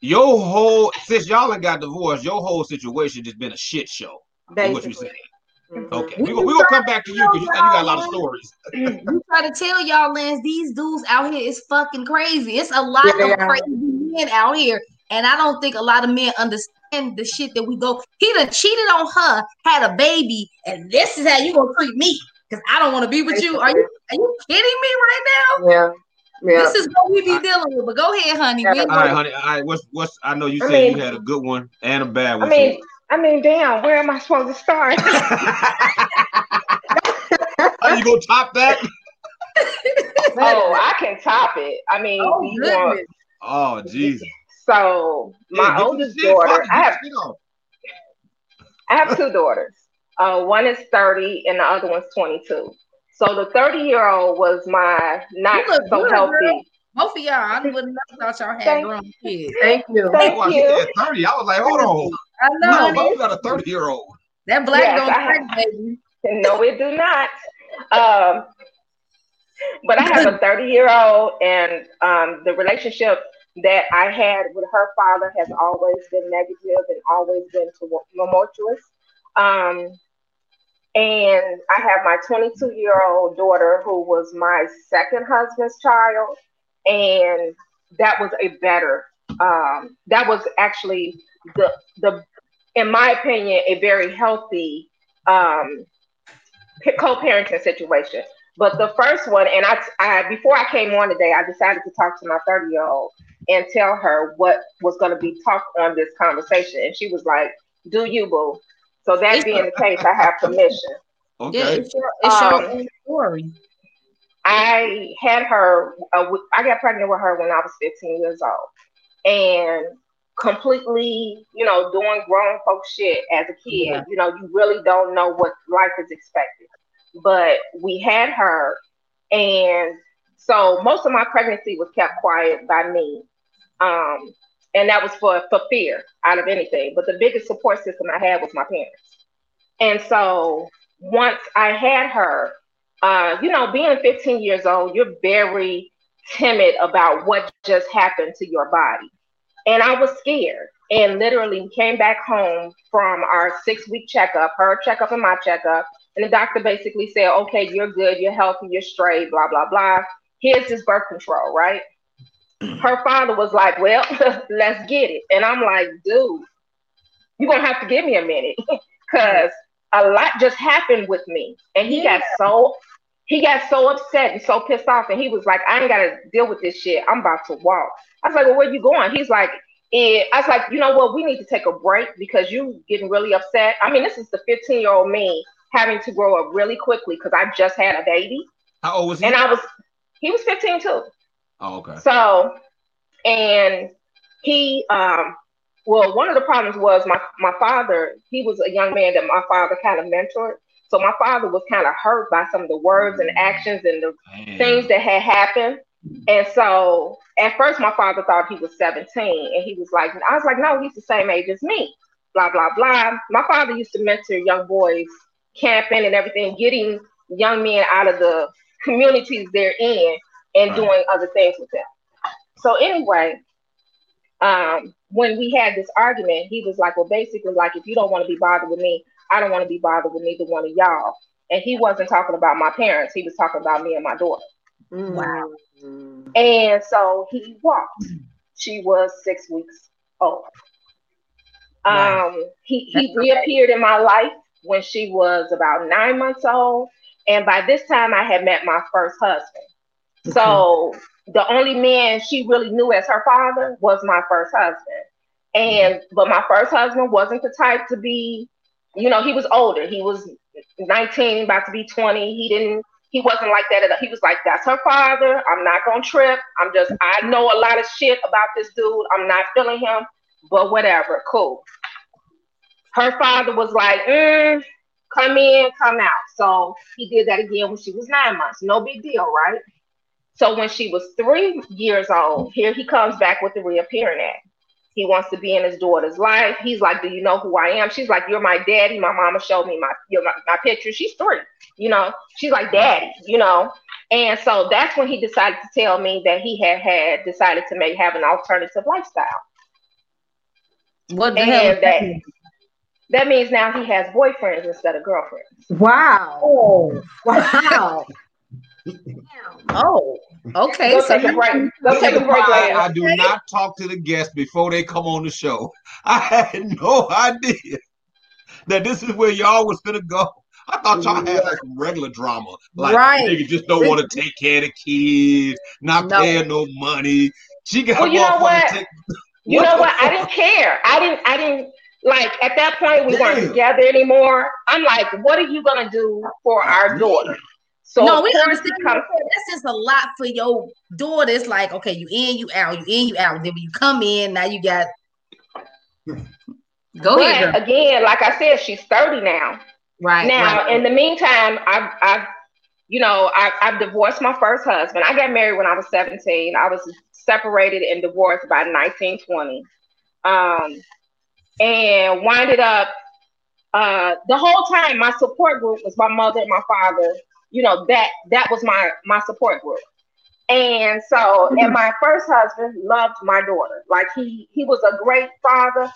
your whole since y'all got divorced, your whole situation just been a shit show. What you saying? Okay, we, we gonna come back to you because you, you got a lot of stories. we try to tell y'all, Lance, these dudes out here is fucking crazy. It's a lot yeah, of crazy men out here, and I don't think a lot of men understand the shit that we go. He done cheated on her, had a baby, and this is how you gonna treat me because I don't want to be with you. Are you are you kidding me right now? Yeah. Yeah. This is what we be dealing with. But go ahead, honey. All right, honey. All right. What's what's? I know you said mean, you had a good one and a bad one. I mean, I mean, damn, where am I supposed to start? Are you gonna top that? oh, I can top it. I mean, oh, want, oh Jesus. So my yeah, oldest daughter, I have, I have two daughters. Uh, one is 30 and the other one's 22. So the 30 year old was my not so good, healthy. Girl. Both of y'all, I wouldn't have thought y'all had Thank grown kids. Thank you. Thank you. 30. I was like, hold on. I know. No, you got a 30 year old. That black yes, don't have, baby. No, it do not. Um, but I have a 30 year old, and um, the relationship that I had with her father has always been negative and always been tumultuous. Um, and I have my 22 year old daughter, who was my second husband's child, and that was a better. Um, that was actually the the, in my opinion, a very healthy um, co-parenting situation. But the first one, and I, I before I came on today, I decided to talk to my 30 year old and tell her what was going to be talked on this conversation, and she was like, "Do you, boo?" So that being the case, I have permission. Okay. Yeah, it's your, it's your um, story. I had her. Uh, I got pregnant with her when I was 15 years old, and completely, you know, doing grown folk shit as a kid. Yeah. You know, you really don't know what life is expected. But we had her, and so most of my pregnancy was kept quiet by me. Um, and that was for, for fear out of anything. But the biggest support system I had was my parents. And so once I had her, uh, you know, being 15 years old, you're very timid about what just happened to your body. And I was scared. And literally, came back home from our six week checkup, her checkup and my checkup. And the doctor basically said, okay, you're good, you're healthy, you're straight, blah, blah, blah. Here's this birth control, right? Her father was like, well, let's get it. And I'm like, dude, you're going to have to give me a minute because a lot just happened with me. And he yeah. got so he got so upset and so pissed off, and he was like, "I ain't gotta deal with this shit. I'm about to walk." I was like, "Well, where you going?" He's like, eh. "I was like, you know what? We need to take a break because you getting really upset. I mean, this is the 15 year old me having to grow up really quickly because I just had a baby. How old was he? And I was, he was 15 too. Oh, okay. So, and he, um, well, one of the problems was my my father. He was a young man that my father kind of mentored. So my father was kind of hurt by some of the words and actions and the Man. things that had happened. And so at first my father thought he was 17 and he was like, I was like, no, he's the same age as me. Blah, blah, blah. My father used to mentor young boys camping and everything, getting young men out of the communities they're in and right. doing other things with them. So anyway, um, when we had this argument, he was like, well, basically, like, if you don't want to be bothered with me, I don't want to be bothered with neither one of y'all. And he wasn't talking about my parents. He was talking about me and my daughter. Mm. Wow. And so he walked. She was six weeks old. Wow. Um, he, he reappeared in my life when she was about nine months old. And by this time, I had met my first husband. Okay. So the only man she really knew as her father was my first husband. And but my first husband wasn't the type to be you know, he was older. He was 19, about to be 20. He didn't, he wasn't like that. At all. He was like, that's her father. I'm not going to trip. I'm just, I know a lot of shit about this dude. I'm not feeling him, but whatever. Cool. Her father was like, mm, come in, come out. So he did that again when she was nine months. No big deal, right? So when she was three years old, here he comes back with the reappearing act. He wants to be in his daughter's life. He's like, Do you know who I am? She's like, You're my daddy. My mama showed me my your, my, my picture. She's three, you know. She's like, Daddy, you know. And so that's when he decided to tell me that he had had decided to make have an alternative lifestyle. What the and hell? That, that means now he has boyfriends instead of girlfriends. Wow. Oh, wow. Oh, okay. Go so take a break. Go take a break. I, I do not talk to the guests before they come on the show. I had no idea that this is where y'all was gonna go. I thought y'all had like regular drama. Like right. nigga just don't want to take care of the kids, not no. paying no money. She got well, you know what? Take, you know what? I didn't care. I didn't I didn't like at that point we Damn. weren't together anymore. I'm like, what are you gonna do for our daughter? So no, we understand. That's just a lot for your daughter. It's like, okay, you in, you out, you in, you out. Then when you come in, now you got. Go but ahead. Girl. Again, like I said, she's thirty now. Right. Now, right. in the meantime, I've, I've, you know, I, I've divorced my first husband. I got married when I was seventeen. I was separated and divorced by nineteen twenty. Um, and winded up. Uh, the whole time, my support group was my mother and my father you know that that was my my support group and so mm-hmm. and my first husband loved my daughter like he he was a great father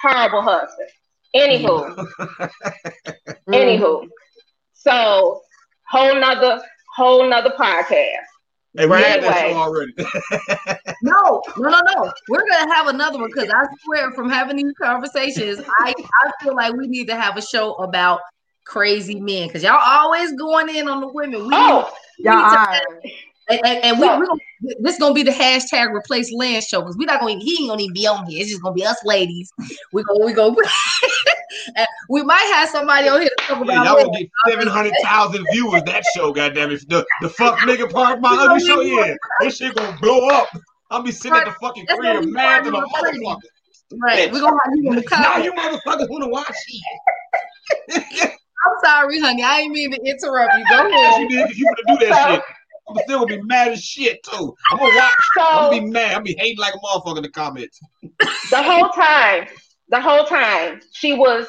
horrible husband anywho mm-hmm. anywho so whole nother whole nother podcast Hey, we anyway. had that show already. no, no, no, no. We're gonna have another one because I swear, from having these conversations, I I feel like we need to have a show about crazy men because y'all always going in on the women. We oh, y'all are. And, and, and we, we gonna, this gonna be the hashtag replace Lance show because we're not gonna he ain't gonna even be on here. It's just gonna be us ladies. We go we go we might have somebody on here to talk about. Yeah, y'all gonna get seven hundred thousand viewers that show. Goddamn it, the the fuck nigga part of my other show. Yeah, this shit gonna blow up. I'll be sitting at the fucking crib mad to the motherfucker. Right. We're gonna have you in the comments. Now you motherfuckers wanna watch it. I'm sorry, honey. I ain't mean to interrupt you. Go ahead. You did. You gonna do that shit. I'm still gonna be mad as shit too. I'm gonna watch. So, I'm gonna be mad. I'm gonna be hating like a motherfucker in the comments. The whole time, the whole time, she was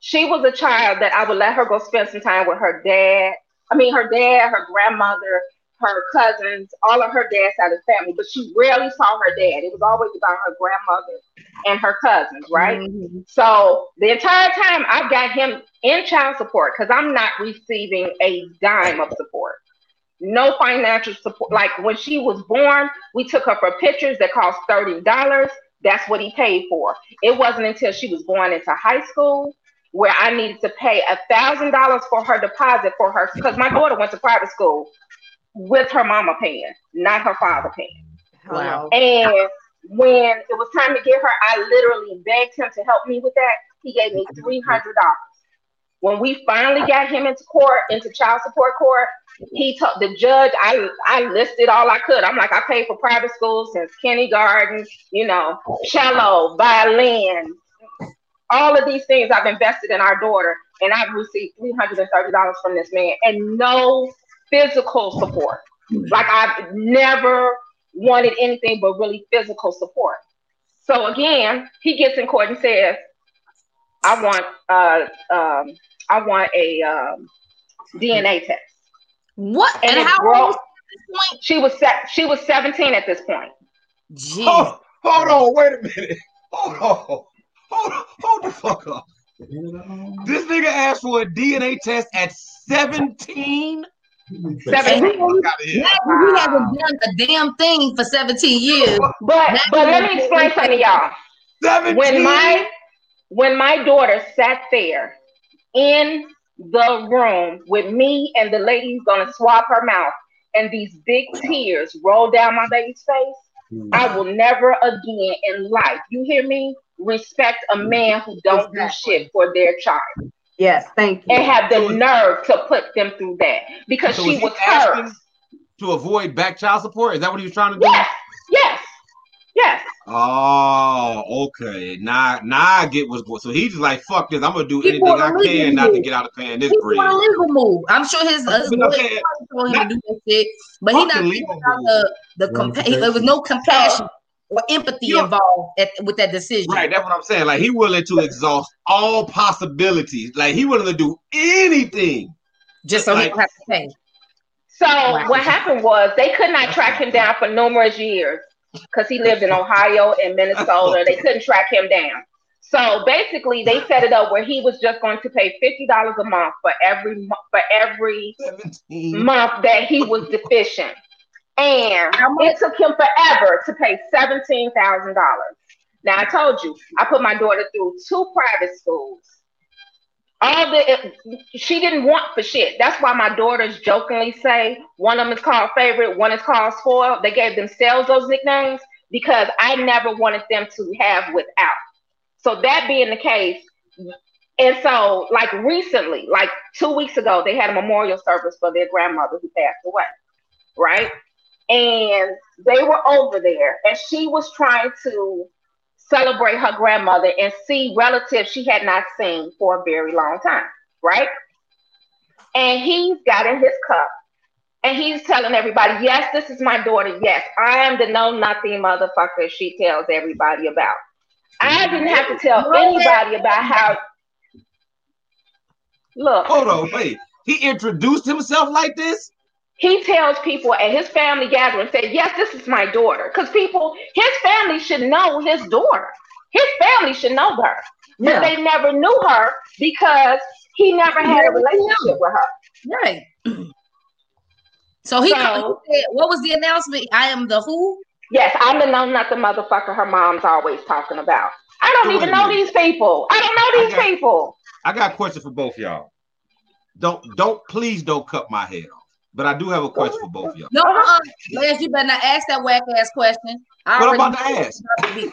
she was a child that I would let her go spend some time with her dad. I mean, her dad, her grandmother, her cousins, all of her dad's side of the family, but she rarely saw her dad. It was always about her grandmother and her cousins, right? Mm-hmm. So the entire time I've got him in child support because I'm not receiving a dime of support. No financial support. Like when she was born, we took her for pictures that cost $30. That's what he paid for. It wasn't until she was going into high school where I needed to pay a thousand dollars for her deposit for her because my daughter went to private school with her mama paying, not her father paying. Wow. And when it was time to get her, I literally begged him to help me with that. He gave me three hundred dollars. When we finally got him into court, into child support court, he told the judge, I I listed all I could. I'm like, I paid for private schools since kindergarten, you know, cello, violin, all of these things I've invested in our daughter, and I've received three hundred and thirty dollars from this man, and no physical support. Like I've never wanted anything but really physical support. So again, he gets in court and says, "I want, uh, um, I want a um, DNA test." What? And, and how old She was se- she was seventeen at this point. Jeez. Hold, hold on, wait a minute. Hold on, hold, hold the fuck up. This nigga asked for a DNA test at seventeen. 17. we haven't done a damn thing for 17 years. But but let me explain something to y'all. 17? When my when my daughter sat there in the room with me and the lady who's gonna swab her mouth, and these big tears rolled down my baby's face, mm. I will never again in life, you hear me, respect a man who don't do shit for their child. Yes, thank you. And have the nerve to put them through that because so she was, was hurt. To avoid back child support? Is that what he was trying to do? Yes, yes, yes. Oh, okay. Now, now I get what's going. So he's just like, "Fuck this! I'm gonna do he anything I can move. not to get out of paying this bread." a legal move. I'm sure his, his told him to do that shit, but he not the the compa- There was no compassion or empathy you know, involved at, with that decision. Right, that's what I'm saying. Like he willing to exhaust all possibilities. Like he willing to do anything just so like, he don't have to pay. So wow. what happened was they could not track him down for numerous years because he lived in Ohio and Minnesota. they couldn't track him down. So basically, they set it up where he was just going to pay fifty dollars a month for every for every 17. month that he was deficient. And it took him forever to pay $17,000. Now, I told you, I put my daughter through two private schools. All the she didn't want for shit. That's why my daughters jokingly say one of them is called favorite, one is called spoiled. They gave themselves those nicknames because I never wanted them to have without. So that being the case, and so like recently, like two weeks ago, they had a memorial service for their grandmother who passed away, right? And they were over there, and she was trying to celebrate her grandmother and see relatives she had not seen for a very long time, right? And he's got in his cup and he's telling everybody, Yes, this is my daughter. Yes, I am the know nothing motherfucker she tells everybody about. I didn't have to tell anybody about how. Look. Hold on, wait. He introduced himself like this? He tells people at his family gathering, say, yes, this is my daughter. Because people, his family should know his daughter. His family should know her. But yeah. they never knew her because he never had a relationship with her. Right. So he, so, said, what was the announcement? I am the who? Yes, I'm the know not the motherfucker her mom's always talking about. I don't even know these people. I don't know these I got, people. I got a question for both y'all. Don't don't please don't cut my head off. But I do have a question for both of y'all. No, uh, Lance, you better not ask that whack ass question. I what I'm about to ask?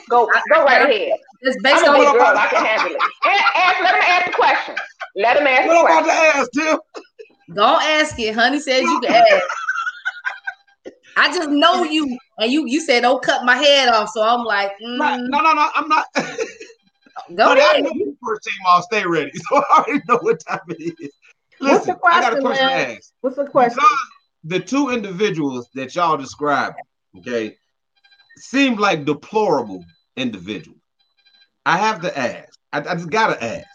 Go, go right ahead. It's based I'm on your girl. I can handle it. ask, let him ask the question. Let him ask. What I'm about to ask, Tim? Don't ask it. Honey says you can ask. I just know you, and you you said don't cut my head off, so I'm like, mm. no, no, no, I'm not. Go ahead. I know first team all stay ready, so I already know what time it is. Listen, I got a question man? to ask. What's the question? the two individuals that y'all described, okay, seem like deplorable individuals. I have to ask. I, I just gotta ask.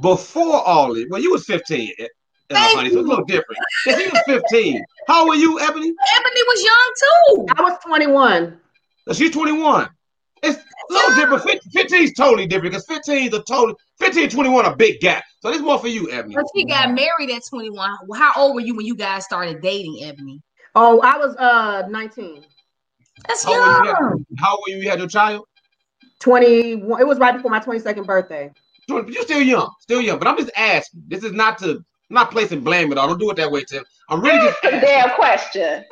Before all this, well, you was 15, uh, honey, so it's a little different. If he was 15, how were you, Ebony? Ebony was young too. I was 21. So she's 21. It's a little different. 15 is totally different because 15 is a total 15 and 21 a big gap. So this more for you, Ebony. But she got married at 21. How old were you when you guys started dating, Ebony? Oh, I was uh 19. That's how young. Had, how old were you? You had your child? 21. It was right before my 22nd birthday. But You're still young, still young. But I'm just asking. This is not to I'm not placing blame at all. Don't do it that way, Tim. I'm really just a damn question.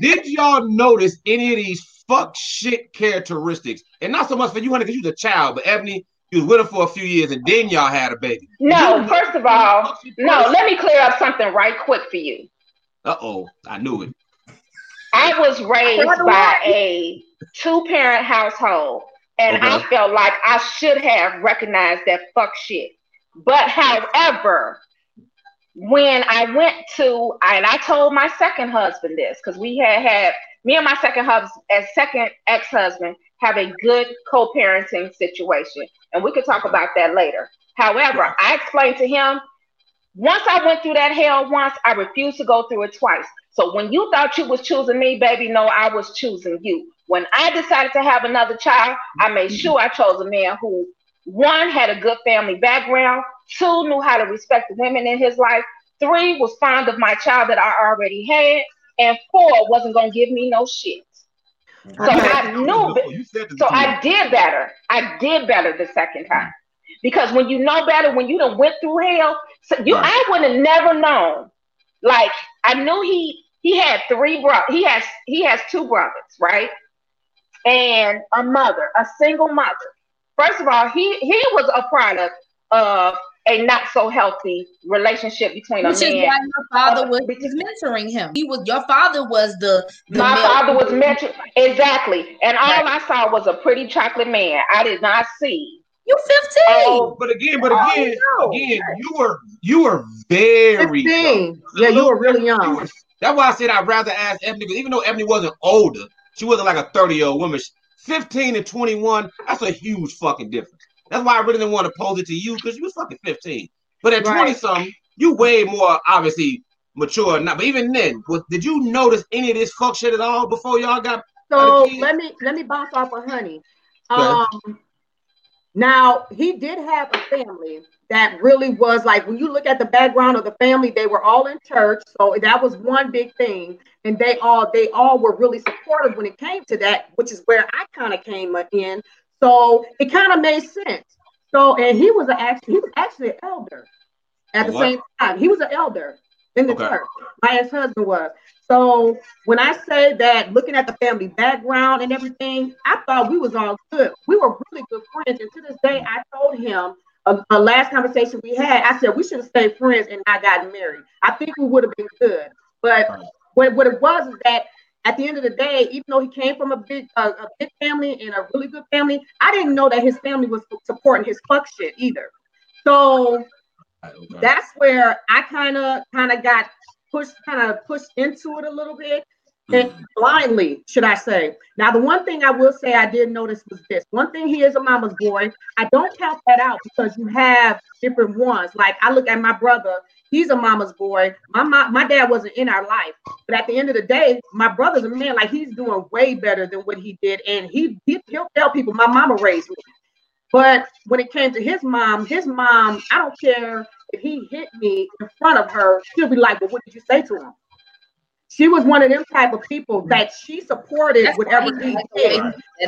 Did y'all notice any of these fuck shit characteristics? And not so much for you, honey, because you was a child, but Ebony, you was with her for a few years and then y'all had a baby. No, first of all, no, let me clear up something right quick for you. Uh-oh, I knew it. I was raised by a two-parent household, and okay. I felt like I should have recognized that fuck shit. But however, when I went to, and I told my second husband this because we had had me and my second husband, as second ex-husband, have a good co-parenting situation, and we could talk about that later. However, I explained to him once I went through that hell once, I refused to go through it twice. So when you thought you was choosing me, baby, no, I was choosing you. When I decided to have another child, I made mm-hmm. sure I chose a man who one had a good family background, two knew how to respect the women in his life, three was fond of my child that I already had, and four wasn't gonna give me no shit. So I knew, so I did better. I did better the second time because when you know better, when you done went through hell, so you right. I would have never known. Like I knew he he had three bro he has he has two brothers, right? And a mother, a single mother. First of all, he he was a product of a not so healthy relationship between Which a man. Which is why your father was, was mentoring him. He was your father was the, the my father was mentoring exactly, and all right. I saw was a pretty chocolate man. I did not see. You 15. Oh, but again, but oh, again, oh, no. again, you were you were very 15. Yeah, you were really young. Were, that's why I said I'd rather ask Ebony, because even though Ebony wasn't older, she wasn't like a 30 year old woman. 15 and 21, that's a huge fucking difference. That's why I really didn't want to pose it to you because you was fucking 15. But at 20 right. something, you way more obviously mature now. But even then, was, did you notice any of this fuck shit at all before y'all got? So let me let me bounce off of Honey. Um, now he did have a family that really was like when you look at the background of the family, they were all in church, so that was one big thing, and they all they all were really supportive when it came to that, which is where I kind of came in so it kind of made sense. So and he was actually he was actually an elder at the same time. He was an elder in the okay. church. My ex-husband was. So when I say that, looking at the family background and everything, I thought we was all good. We were really good friends. And to this day, I told him uh, a, a last conversation we had. I said we should have stayed friends and not gotten married. I think we would have been good. But what, what it was is that at the end of the day, even though he came from a big uh, a big family and a really good family, I didn't know that his family was supporting his fuck shit either. So that's where I kind of kind of got pushed kind of pushed into it a little bit and blindly, should I say. Now, the one thing I will say I did notice was this. One thing he is a mama's boy. I don't count that out because you have different ones. Like I look at my brother, he's a mama's boy. My mom, my dad wasn't in our life, but at the end of the day, my brother's a man. Like he's doing way better than what he did, and he, he he'll tell people, "My mama raised me." But when it came to his mom, his mom, I don't care if he hit me in front of her, she'll be like, "Well, what did you say to him?" She was one of them type of people that she supported that's whatever he did.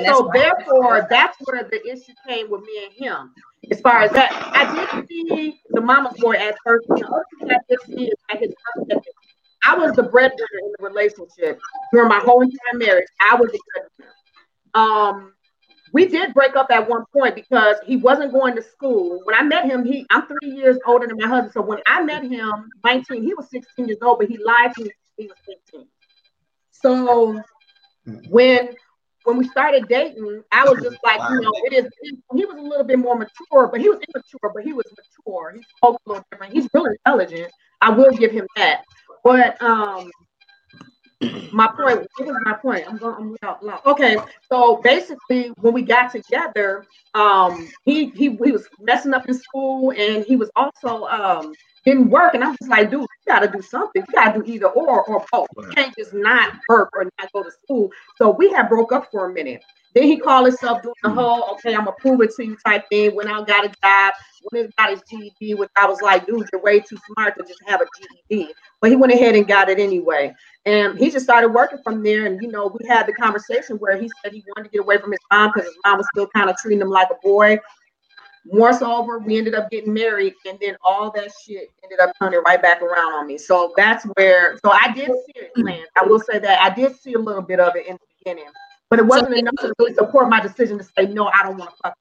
So therefore, that's where the issue came with me and him. As far as that, I did see the mama's boy at first. The other thing I did see is at his I was the breadwinner in the relationship during my whole entire marriage. I was the breadwinner. Um, we did break up at one point because he wasn't going to school. When I met him, he I'm three years older than my husband. So when I met him, 19, he was 16 years old, but he lied to me he was 15. So when when we started dating, I was just like, you know, it is. He was a little bit more mature, but he was immature, but he was mature. He spoke a little different. He's really intelligent. I will give him that. But um, my point. What was my point? I'm going. I'm loud, Okay, so basically, when we got together, um, he he he was messing up in school, and he was also um didn't work. And I was like, dude, you gotta do something. You gotta do either or or both. You can't just not work or not go to school. So we had broke up for a minute. Then he called himself doing the hmm. whole, okay, I'm gonna prove it to you type thing. When I got a job, when he got his GED, which I was like, dude, you're way too smart to just have a GED. But he went ahead and got it anyway. And he just started working from there. And, you know, we had the conversation where he said he wanted to get away from his mom because his mom was still kind of treating him like a boy. More so over, we ended up getting married, and then all that shit ended up turning right back around on me. So that's where, so I did mm-hmm. see it planned. I will say that I did see a little bit of it in the beginning, but it wasn't so, enough to really support my decision to say, no, I don't want to fuck.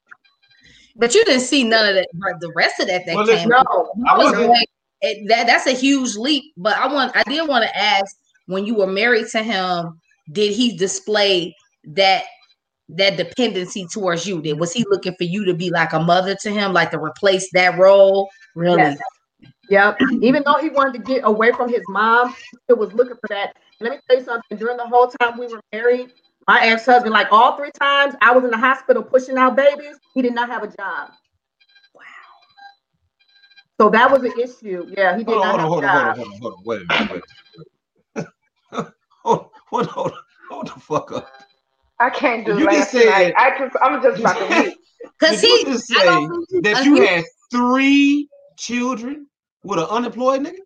But you didn't see none of that, the rest of that that well, came. No, I wasn't. Like, it, that that's a huge leap. But I want, I did want to ask, when you were married to him, did he display that that dependency towards you? Did was he looking for you to be like a mother to him, like to replace that role? Really? Yes. Yep. Even though he wanted to get away from his mom, he was looking for that. let me tell you something. During the whole time we were married, my ex-husband, like all three times I was in the hospital pushing out babies, he did not have a job. Wow. So that was an issue. Yeah, he did hold not on, have hold a on, job. Hold on, hold on, hold on, wait a minute, wait hold, hold, hold, hold the fuck up. I can't do you last just said, I just, I'm just about to read. Because he just say that you had three children with an unemployed nigga.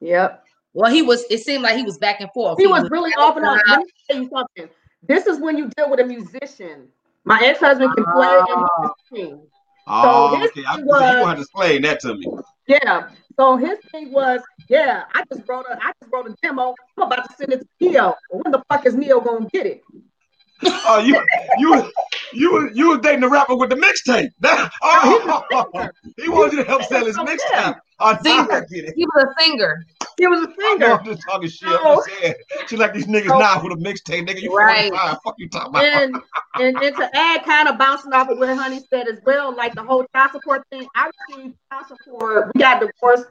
Yep. Well, he was. It seemed like he was back and forth. He, he was, was really off and on. Let me tell you something. This is when you deal with a musician. My ex-husband can play and ah. sing. Oh, so okay. I, was, you want to explain that to me. Yeah. So his thing was, yeah, I just wrote a, I just wrote a demo. I'm about to send it to Ne-Yo. When the fuck is Ne-Yo gonna get it? Oh, you, you, you, you was dating the rapper with the mixtape. Oh, he wanted you to help sell his mixtape. Oh, singer. He was a singer. He was a singer. I'm just talking shit. I'm. She like these niggas oh. now with a mixtape, nigga. You right. 45. Fuck you talking about. And, and, and to add, kind of bouncing off of what Honey said as well, like the whole child support thing. I received child support. We got divorced.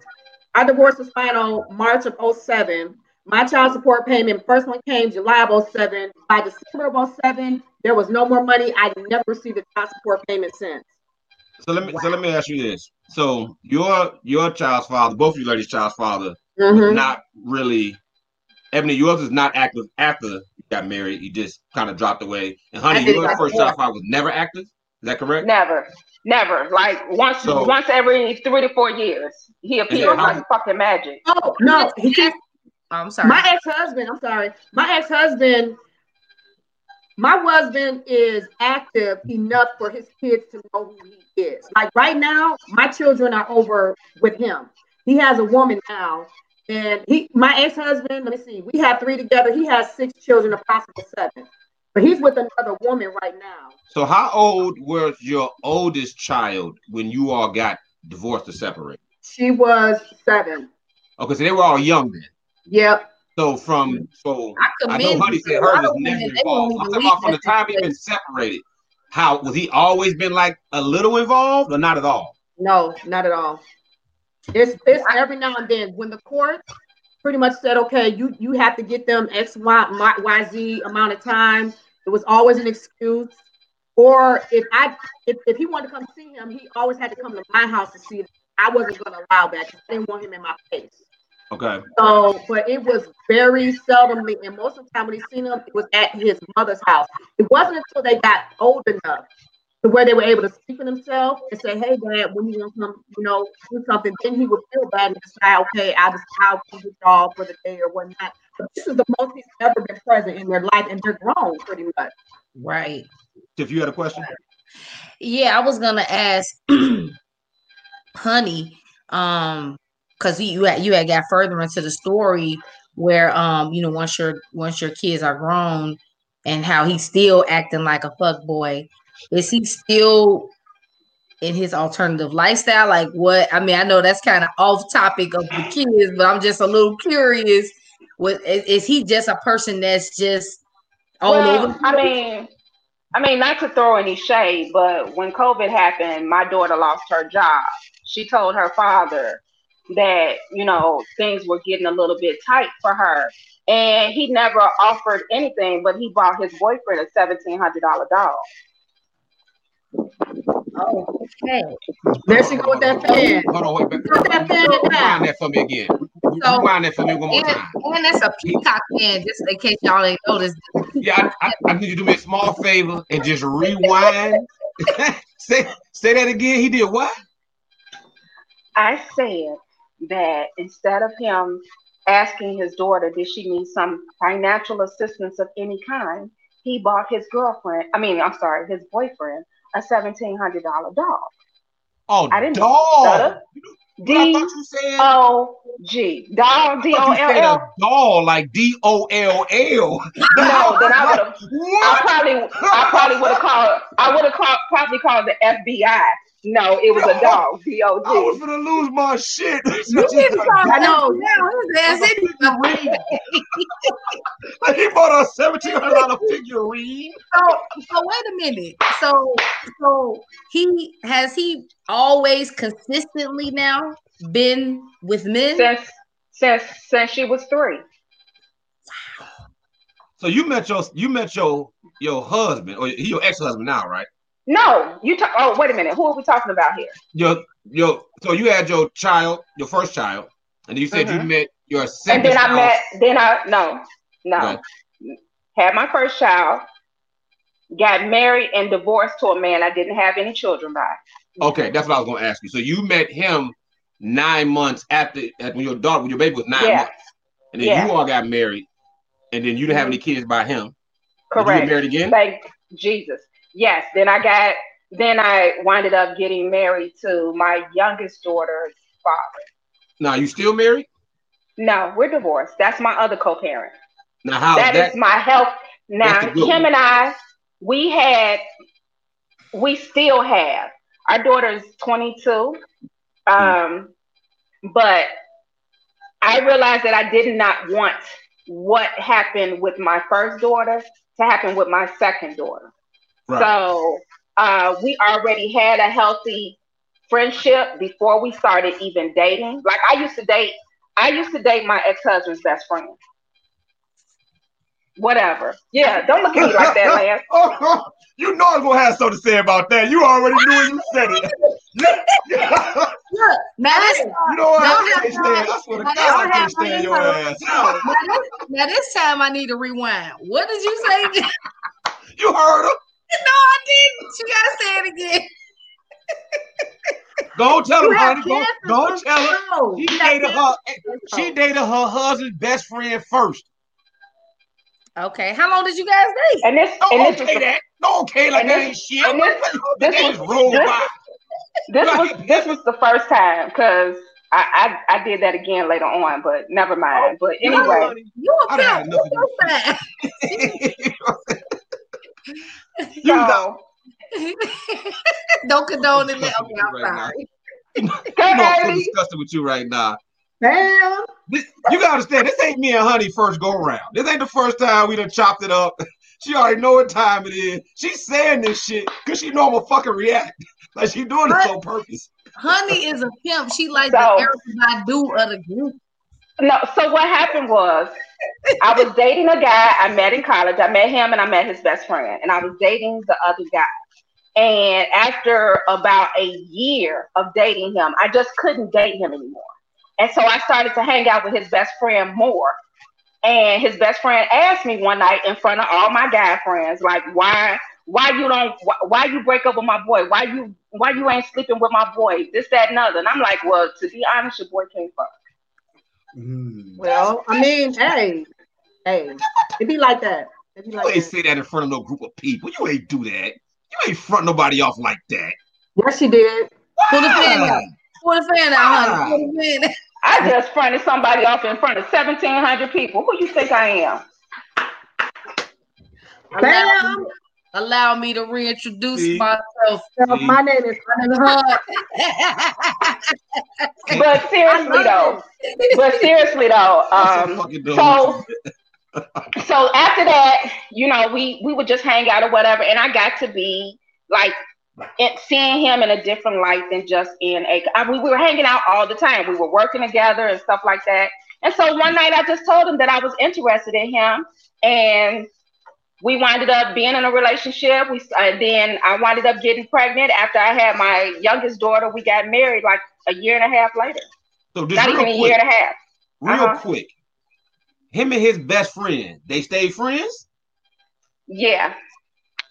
Our divorce was final March of 07. My child support payment, first one came July of 07. By December of 07, there was no more money. I never received a child support payment since. So let me wow. so let me ask you this. So your your child's father, both of you ladies' child's father, mm-hmm. not really Ebony, yours is not active after you got married. You just kind of dropped away. And honey, your first child father was never active. Is that correct? Never. Never. Like once so, once every three to four years. He appears like fucking magic. Oh no, he just Oh, I'm sorry. My ex-husband, I'm sorry. My ex-husband, my husband is active enough for his kids to know who he is. Like right now, my children are over with him. He has a woman now. And he my ex-husband, let me see, we have three together. He has six children, a possible seven. But he's with another woman right now. So how old was your oldest child when you all got divorced or separated? She was seven. Okay, so they were all young then. Yep. So from so I, I know Honey said hers is never involved. I'm talking about from the time he been separated. How was he always been like a little involved or not at all? No, not at all. It's it's every now and then when the court pretty much said, okay, you you have to get them X Y Y Z amount of time. It was always an excuse. Or if I if, if he wanted to come see him, he always had to come to my house to see Him. I wasn't going to allow that. I didn't want him in my face. Okay. So, but it was very seldomly, and most of the time when he seen him, it was at his mother's house. It wasn't until they got old enough to where they were able to speak for themselves and say, "Hey, Dad, when you gonna come, you know, do something?" Then he would feel bad and say, "Okay, I'll just I'll come with y'all for the day or whatnot." But this is the most he's ever been present in their life, and they're grown pretty much. Right. If you had a question. Yeah, I was gonna ask, Honey. Um, because you had you had got further into the story where um you know once your once your kids are grown and how he's still acting like a fuck boy is he still in his alternative lifestyle like what i mean i know that's kind of off topic of the kids but i'm just a little curious What is, is he just a person that's just all well, over? I mean, I mean, not to throw any shade, but when COVID happened, my daughter lost her job. She told her father that you know things were getting a little bit tight for her, and he never offered anything, but he bought his boyfriend a seventeen hundred dollar dog. Oh, okay. There she go with that fan. Hold on, wait. Back. Put that fan in Rewind that for me again. So- Rewind that for me one more And, time. and that's a peacock fan, just in case y'all ain't noticed. Yeah, I, I, I need you to do me a small favor and just rewind. say say that again. He did what? I said that instead of him asking his daughter, did she need some financial assistance of any kind, he bought his girlfriend, I mean, I'm sorry, his boyfriend, a $1,700 dog. Oh, I didn't dog. stutter. What I D thought you said. O G. Dog, D O L L. doll like D O L L. No, then I would have. I probably, I probably would have called. I would have called, probably called the FBI. No, it was a dog. D O I was gonna lose my shit. You need to call I know. Now, his ass in Like, he bought a seventeen hundred dollar figurine. So, so wait a minute. So, so he has he always consistently now been with men? Since since since she was three. So you met your you met your your husband or he your ex husband now, right? No, you talk. Oh, wait a minute. Who are we talking about here? Your your so you had your child, your first child, and you said you Mhm. met your second. And then I child. met. Then I no no Right. had my first child. Got married and divorced to a man I didn't have any children by. Okay, that's what I was gonna ask you. So you met him nine months after when your daughter when your baby was nine Yeah. months, and then Yeah. you all got married, and then you didn't have any kids by him. Did you Correct. married again? Thank Jesus. Yes. Then I got. Then I winded up getting married to my youngest daughter's father. Now you still married? No, we're divorced. That's my other co-parent. Now how That that? is my help. Now, That's the good him and I, we had, we still have. Our daughter's 22. Um, but I realized that I did not want what happened with my first daughter to happen with my second daughter. Right. So uh, we already had a healthy friendship before we started even dating. Like I used to date, I used to date my ex-husband's best friend. Whatever. Yeah, don't look at me like that, Lance. Oh, you know I'm gonna have something to say about that. You already knew when you said it. Yeah. Look, now this, you know what? I Don't can't stand. I swear to Now, God, I don't can't stand your ass. now, this, now this time I need to rewind. What did you say? You heard her. No, I didn't. You gotta say it again. Don't tell her, honey. Don't, tell her. No, She dated her. She dated her husband's best friend first. Okay, how long did you guys date? And this, Don't and this okay was the, that. Don't okay like that this- ain't shit. and this, The this was roll this, by. this was this was the first time because I, I I did that again later on, but never mind. Oh, but You know anyway, honey? You a I done had pimp. enough What's of your You got- so Don't condone it. Okay, I'm you right sorry. You I'm so disgusted with you right now. Damn. This, you gotta understand, this ain't me and Honey first go round. This ain't the first time we done chopped it up. She already know what time it is. She's saying this shit because she know I'm gonna fucking react. Like she doing this on purpose. Honey is a pimp. She like So- the Erykah Badu of the group. No. So what happened was, I was dating a guy I met in college. I met him and I met his best friend, and I was dating the other guy. And after about a year of dating him, I just couldn't date him anymore. And so I started to hang out with his best friend more. And his best friend asked me one night in front of all my guy friends, like, why, why you don't, why, you break up with my boy? Why you, why you ain't sleeping with my boy? This, that, and other. And I'm like, well, to be honest, your boy can't fuck. Well, I mean, hey, hey, it'd be like that. It be You like ain't that. say that in front of no group of people. You ain't do that. You ain't front nobody off like that. Yes, she did. Pull the fan out. Why? Pull the fan out, honey. Pull the fan out. I just fronted somebody off in front of 1,700 people. Who you think I am? Bam. Allow me to reintroduce See? myself. See? My name is But seriously though, but seriously though, um, so so after that, you know, we we would just hang out or whatever, and I got to be like it, seeing him in a different light than just in a. I mean, we were hanging out all the time. We were working together and stuff like that. And so one night, I just told him that I was interested in him, and we winded up being in a relationship. We uh, then I winded up getting pregnant after I had my youngest daughter. We got married like a year and a half later. So just not even quick, a year and a half. Real uh-huh. quick, him and his best friend, they stayed friends. Yeah.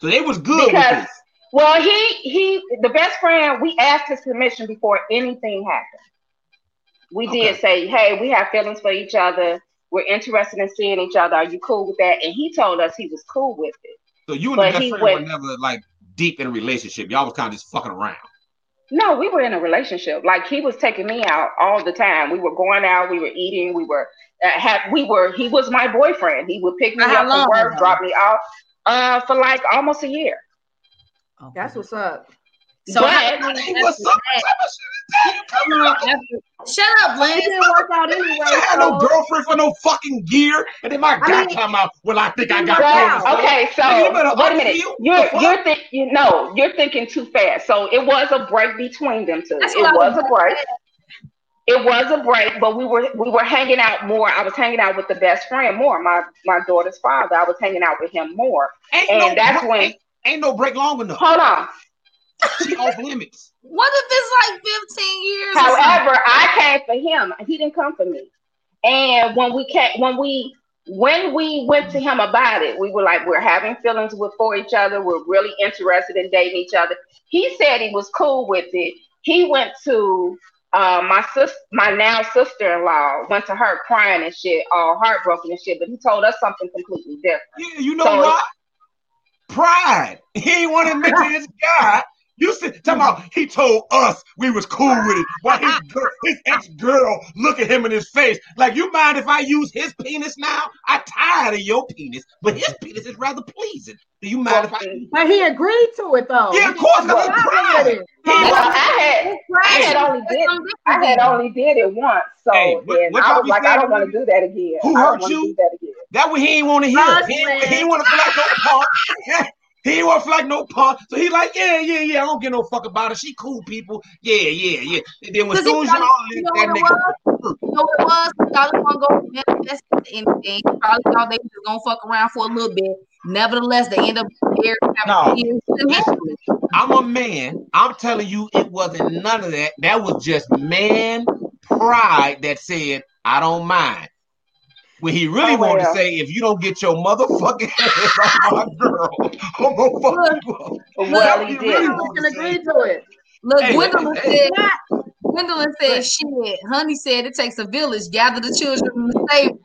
So they was good because, Well, he he the best friend. We asked his permission before anything happened. We okay. did say, "Hey, we have feelings for each other." We're interested in seeing each other. Are you cool with that? And he told us he was cool with it. So you and but the best friend went, were never like deep in a relationship. Y'all was kind of just fucking around. No, we were in a relationship. Like he was taking me out all the time. We were going out. We were eating. We were uh, had. We were. He was my boyfriend. He would pick me up from work, drop me off. Uh, for like almost a year. Okay. That's what's up. So but, I, what's up? Shut up, Lynn. It didn't work out anyway. I had no girlfriend for no fucking gear, and then my guy I mean, come out. Well, I think I got. Well, okay, so wait a minute. You're you're thinking. You know, you're thinking too fast. So it was a break between them two. That's it was a break. It was a break, but we were we were hanging out more. I was hanging out with the best friend more. My my daughter's father. I was hanging out with him more, ain't and no, that's when ain't, ain't no break long enough. Hold on. She off limits. What if it's like 15 years? However, I came for him. He didn't come for me. And when we came, when we when we went to him about it, we were like, we're having feelings with for each other. We're really interested in dating each other. He said he was cool with it. He went to uh, my sis, my now sister-in-law, went to her crying and shit, all heartbroken and shit. But he told us something completely different. Yeah, you know so, what? Pride. He ain't want to admit to his guy you said, talking about he told us we was cool with it. While his, his ex girl look at him in his face like, you mind if I use his penis now? I tired of your penis, but his penis is rather pleasing. Do you mind if I? But he agreed to it though. Yeah, of course. Well, I, I had, I had only did, I had only did it once, so hey, what, what I was like, I don't want to do that again. Who hurt you? That, again. that way he ain't want to hear. He, he want to feel like no punk. He to like no punk. So he like, yeah, yeah, yeah. I don't give no fuck about her. She cool people. Yeah, yeah, yeah. And then when soon as y'all you know that nigga. You know it was? Y'all want to go manifest anything. Probably thought they was gonna fuck around for a little bit. Nevertheless, they end up there. No. I'm a man. I'm telling you, it wasn't none of that. That was just man pride that said, I don't mind. When he really oh, wanted well. to say, if you don't get your motherfucking ass off my girl, I'm gonna fuck you up. Well, he did. Really can agree to it. Look, hey, Gwendolyn hey, said, Gwendolyn said, shit. Honey said it takes a village. Gather the children from the stable.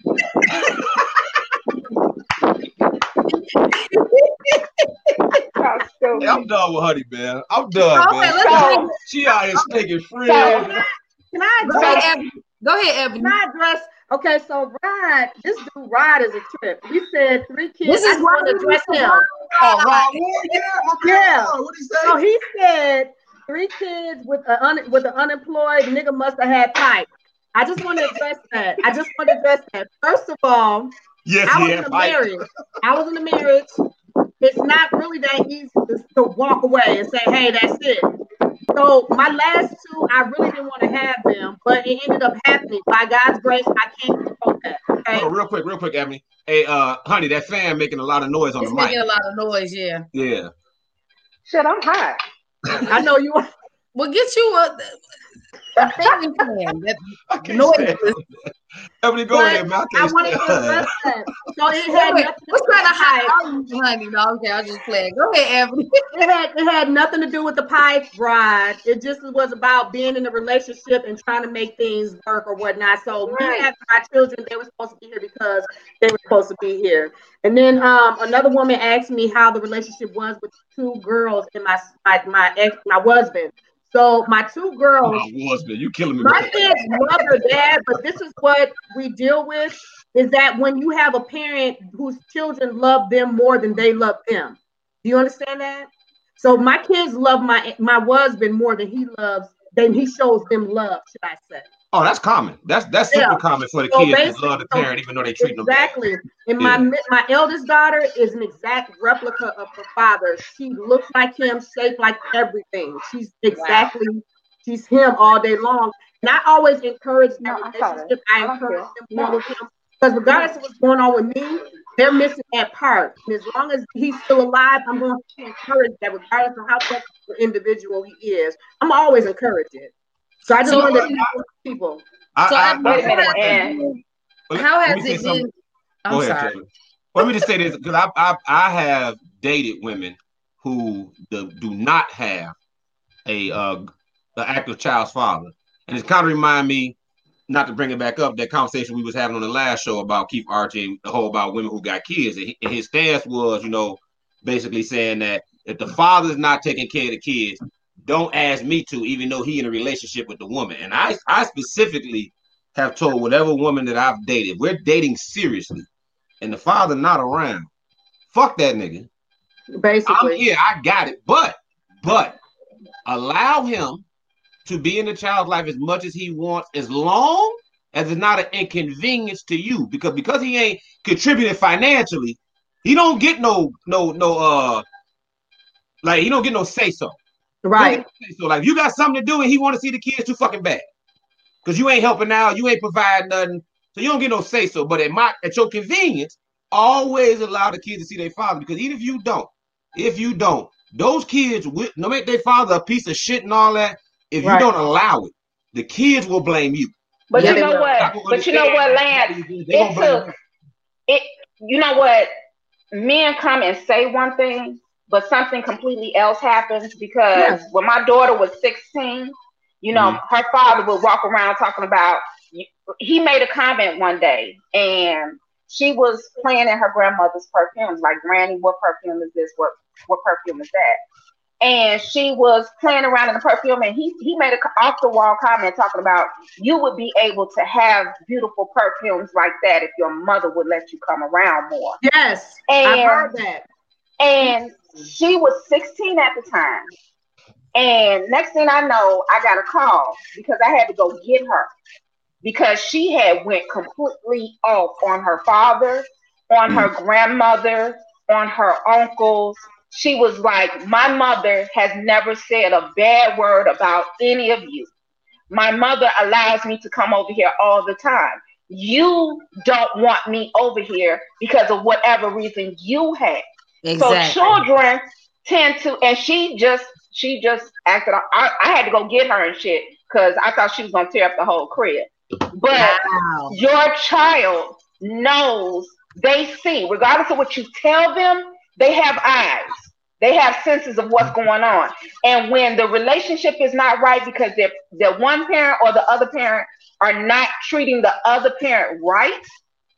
I'm done with Honey, man. I'm done, okay, man. She out here taking friends. Can I address? Go ahead, Evan. Can I address Okay, so Rod, this dude Rod is a trip. We said three kids. This is want to dress him. Oh, Rod oh, yeah, yeah. What he say? So he said three kids with a un- with an unemployed nigga must have had pipe. I just want to address that. I just want to address that. First of all, yes, I was in a marriage. I was in a marriage. It's not really that easy to, to walk away and say, "Hey, that's it." So my last two, I really didn't want to have them, but it ended up happening. By God's grace, I can't control that. Okay. Oh, real quick, real quick, Ebony. Hey, uh, honey, that fan making a lot of noise on it's the mic. Making a lot of noise, yeah. Yeah. Shit, I'm hot. I know you are. Well, get you a, a fan. That noise. Ebony, go ahead, man. I, I wanted to address that. So it had nothing What's kind of high honey? No, okay, I'll just play. Go ahead, Ebony. it had it had nothing to do with the pipe ride. It just was about being in a relationship and trying to make things work or whatnot. So right. me and my children, they were supposed to be here because they were supposed to be here. And then um, another woman asked me how the relationship was with two girls and my my my ex my husband. So my two girls, my husband, you killing me. My kids love their dad, but this is what we deal with: is that when you have a parent whose children love them more than they love them, Do you understand that? So my kids love my my husband more than he loves than he shows them love, should I say? Oh, that's common. That's that's super yeah. common for the so kids to love the parent, even though they treat exactly. them exactly. And my my eldest daughter is an exact replica of her father. She looks like him, shaped like everything. She's exactly wow. she's him all day long. And I always encourage that no, relationship. I, I encourage them more with him because regardless of what's going on with me, they're missing that part. And as long as he's still alive, I'm going to encourage that regardless of how tough individual he is. I'm always encourage it. So I just so, wanted to people. I, so I, I, how has it been? I'm Go sorry. Ahead, let me just say this because I, I I have dated women who the, do not have a uh an active child's father, and it's kind of remind me not to bring it back up that conversation we was having on the last show about Keith Archie and the whole about women who got kids, and his stance was, you know, basically saying that if the father's not taking care of the kids, don't ask me to, even though he in a relationship with the woman. And I, I specifically have told whatever woman that I've dated, we're dating seriously, and the father not around. Fuck that nigga. Basically, I'm, yeah, I got it, but but allow him to be in the child's life as much as he wants, as long as it's not an inconvenience to you. Because because he ain't contributing financially, he don't get no no no uh like he don't get no say so. Right. So like you got something to do and he want to see the kids too fucking bad. Cause you ain't helping out, you ain't providing nothing. So you don't get no say so. But at my at your convenience, always allow the kids to see their father. Because even if you don't, if you don't, those kids with no make their father a piece of shit and all that. If right. you don't allow it, the kids will blame you. But you know what? But you know what, Lance? It took it. You know what? Men come and say one thing, but something completely else happens because yes. when my daughter was 16, you know, mm-hmm. her father would walk around talking about, he made a comment one day and she was playing in her grandmother's perfumes, like, Granny, what perfume is this? What, what perfume is that? and she was playing around in the perfume and he he made a off the wall comment talking about you would be able to have beautiful perfumes like that if your mother would let you come around more yes and, i heard that and she was 16 at the time. And next thing I know, I got a call because I had to go get her because she had went completely off on her father, on her grandmother, on her uncles. She was like, My mother has never said a bad word about any of you. My mother allows me to come over here all the time. You don't want me over here because of whatever reason you have. Exactly. So children tend to, and she just she just acted. I, I had to go get her and shit because I thought she was gonna tear up the whole crib. But wow. your child knows, they see, regardless of what you tell them, they have eyes. They have senses of what's going on. And when the relationship is not right because they're, they're one parent or the other parent are not treating the other parent right,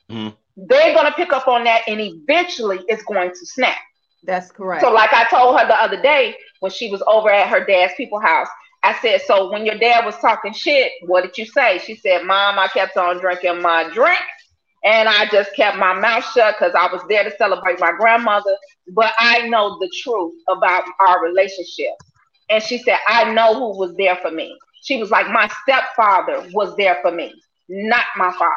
mm they're going to pick up on that and eventually it's going to snap. That's correct. So, like I told her the other day when she was over at her dad's people house, I said, So when your dad was talking shit, what did you say? She said, Mom, I kept on drinking my drink and I just kept my mouth shut because I was there to celebrate my grandmother. But I know the truth about our relationship. And she said, I know who was there for me. She was like, My stepfather was there for me, not my father.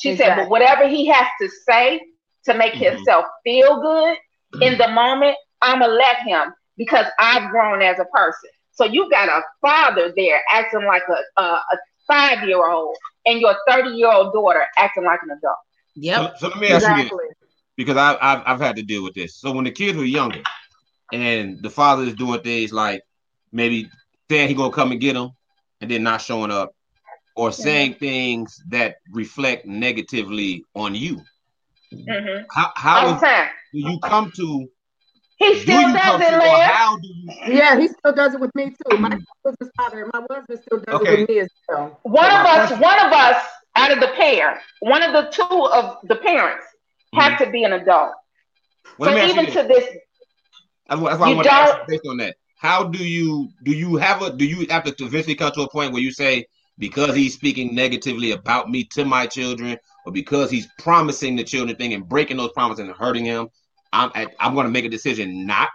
She exactly. said, but whatever he has to say to make mm-hmm. himself feel good mm-hmm. in the moment, I'm going to let him because I've grown as a person. So you got a father there acting like a, a, a five year old and your 30 year old daughter acting like an adult. Yep. So, so let me ask exactly. you this because I, I've, I've had to deal with this. So when the kids were younger and the father is doing things like maybe saying he gonna come and get them and then not showing up or saying mm-hmm. things that reflect negatively on you. Mm-hmm. How, how do you come to? He still do does it, Liz. How do you? Yeah, he still does it with me too. My husband's father, my husband still does okay. it with me as well. One of us, one of us out of the pair, one of the two of the parents mm-hmm. have to be an adult. Well, so even to this, that's why, that's why I want to ask based on that. How do you do you have a do you have to eventually come to a point where you say because he's speaking negatively about me to my children, or because he's promising the children thing and breaking those promises and hurting him, I'm I'm going to make a decision not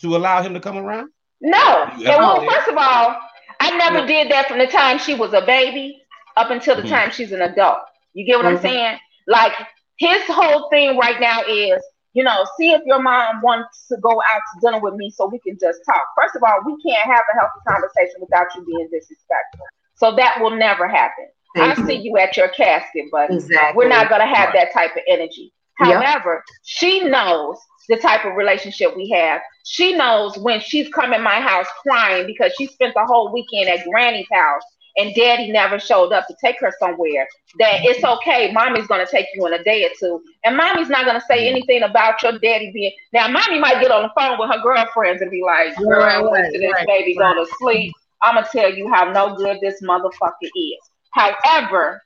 to allow him to come around? No. And well, first of all, I never no. did that from the time she was a baby up until the mm-hmm. time she's an adult. You get what mm-hmm. I'm saying? Like his whole thing right now is, you know, see if your mom wants to go out to dinner with me so we can just talk. First of all, we can't have a healthy conversation without you being disrespectful. So that will never happen. Thank I you. see you at your casket, but exactly. we're not going to have that type of energy. However, yep. she knows the type of relationship we have. She knows when she's come in my house crying because she spent the whole weekend at Granny's house and Daddy never showed up to take her somewhere. That it's okay. Mommy's gonna take you in a day or two, and Mommy's not gonna say anything about your daddy being. Now, Mommy might get on the phone with her girlfriends and be like, "Girl, right, right, this right, baby right. go to sleep." I'm gonna tell you how no good this motherfucker is. However,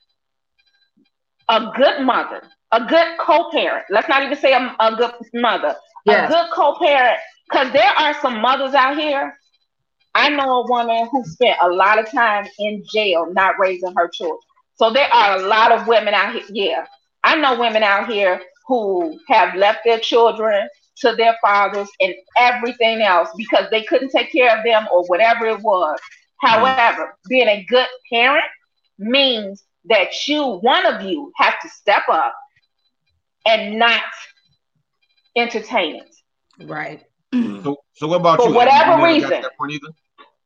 a good mother a good co-parent. Let's not even say a, a good mother. Yes. A good co-parent, because there are some mothers out here. I know a woman who spent a lot of time in jail not raising her children. So there are a lot of women out here. Yeah, I know women out here who have left their children to their fathers and everything else because they couldn't take care of them or whatever it was. However, being a good parent means that you, one of you, have to step up and not entertain it. Right. Mm-hmm. So, so what about For you? whatever you reason.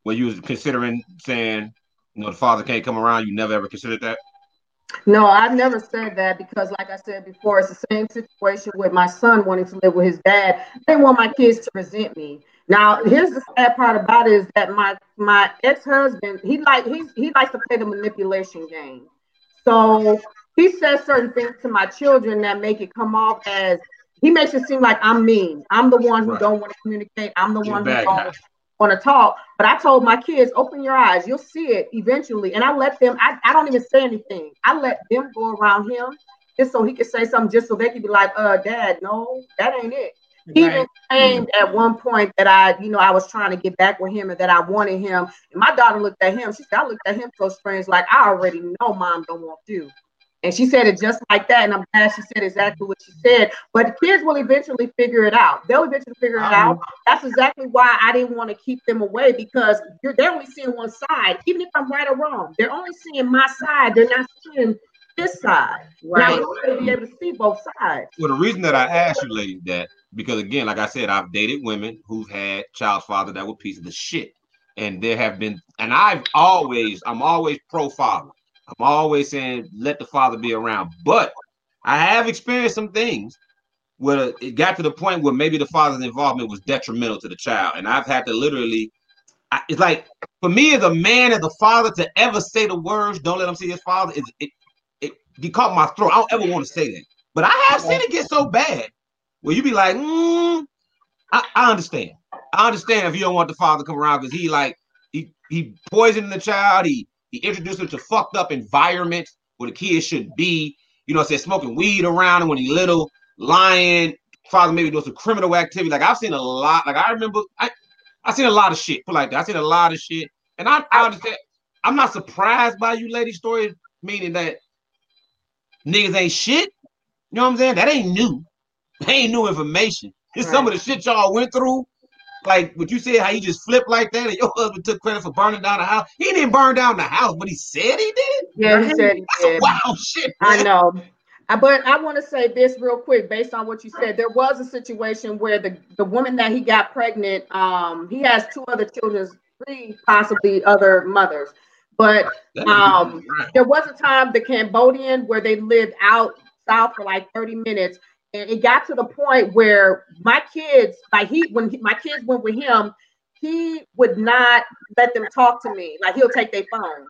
Were you was considering saying, you know, the father can't come around? You never ever considered that? No, I've never said that because, like I said before, it's the same situation with my son wanting to live with his dad. I didn't want my kids to resent me. Now, here's the sad part about it is that my my ex husband he like he he likes to play the manipulation game. So he says certain things to my children that make it come off as he makes it seem like I'm mean. I'm the one who right. don't want to communicate. I'm the You're one who don't want a talk. But I told my kids, open your eyes. You'll see it eventually. And I let them, I, I don't even say anything. I let them go around him just so he could say something, just so they could be like, uh, dad, no, that ain't it. He even claimed at one point that I, you know, I was trying to get back with him and that I wanted him. And my daughter looked at him. She said, I looked at him so strange, like I already know mom don't want you. And she said it just like that. And I'm glad she said exactly what she said. But the kids will eventually figure it out. They'll eventually figure it uh-huh. out. That's exactly why I didn't want to keep them away because they're only seeing one side. Even if I'm right or wrong, they're only seeing my side. They're not seeing this side. Right. Now, be able to see both sides. Well, the reason that I asked you, lady, that because again, like I said, I've dated women who've had child father that were pieces of the shit. And there have been, and I've always, I'm always pro father. I'm always saying let the father be around, but I have experienced some things where it got to the point where maybe the father's involvement was detrimental to the child, and I've had to literally. I, it's like for me as a man, as a father, to ever say the words "Don't let him see his father" is it. It, it caught my throat. I don't ever want to say that, but I have seen it get so bad where you be like, mm, I, I understand. I understand if you don't want the father to come around because he like he he poisoned the child. He he introduced him to fucked up environments where the kids should be. You know, say smoking weed around him when he little, lying, father maybe doing some criminal activity. Like I've seen a lot. Like I remember, I I seen a lot of shit. Put like that. I seen a lot of shit, and I, I understand. I'm not surprised by you lady story, meaning that niggas ain't shit. You know what I'm saying? That ain't new. That ain't new information. It's right. some of the shit y'all went through like what you said, how he just flipped like that, and your husband took credit for burning down the house. He didn't burn down the house, but he said he did. Yeah, he said he That's did. wild shit. Man. I know. But I want to say this real quick, based on what you said. There was a situation where the, the woman that he got pregnant, um, he has two other children, three possibly other mothers. But um, there was a time the Cambodian where they lived out south for like 30 minutes and it got to the point where my kids, like he, when he, my kids went with him, he would not let them talk to me. Like he'll take their phones.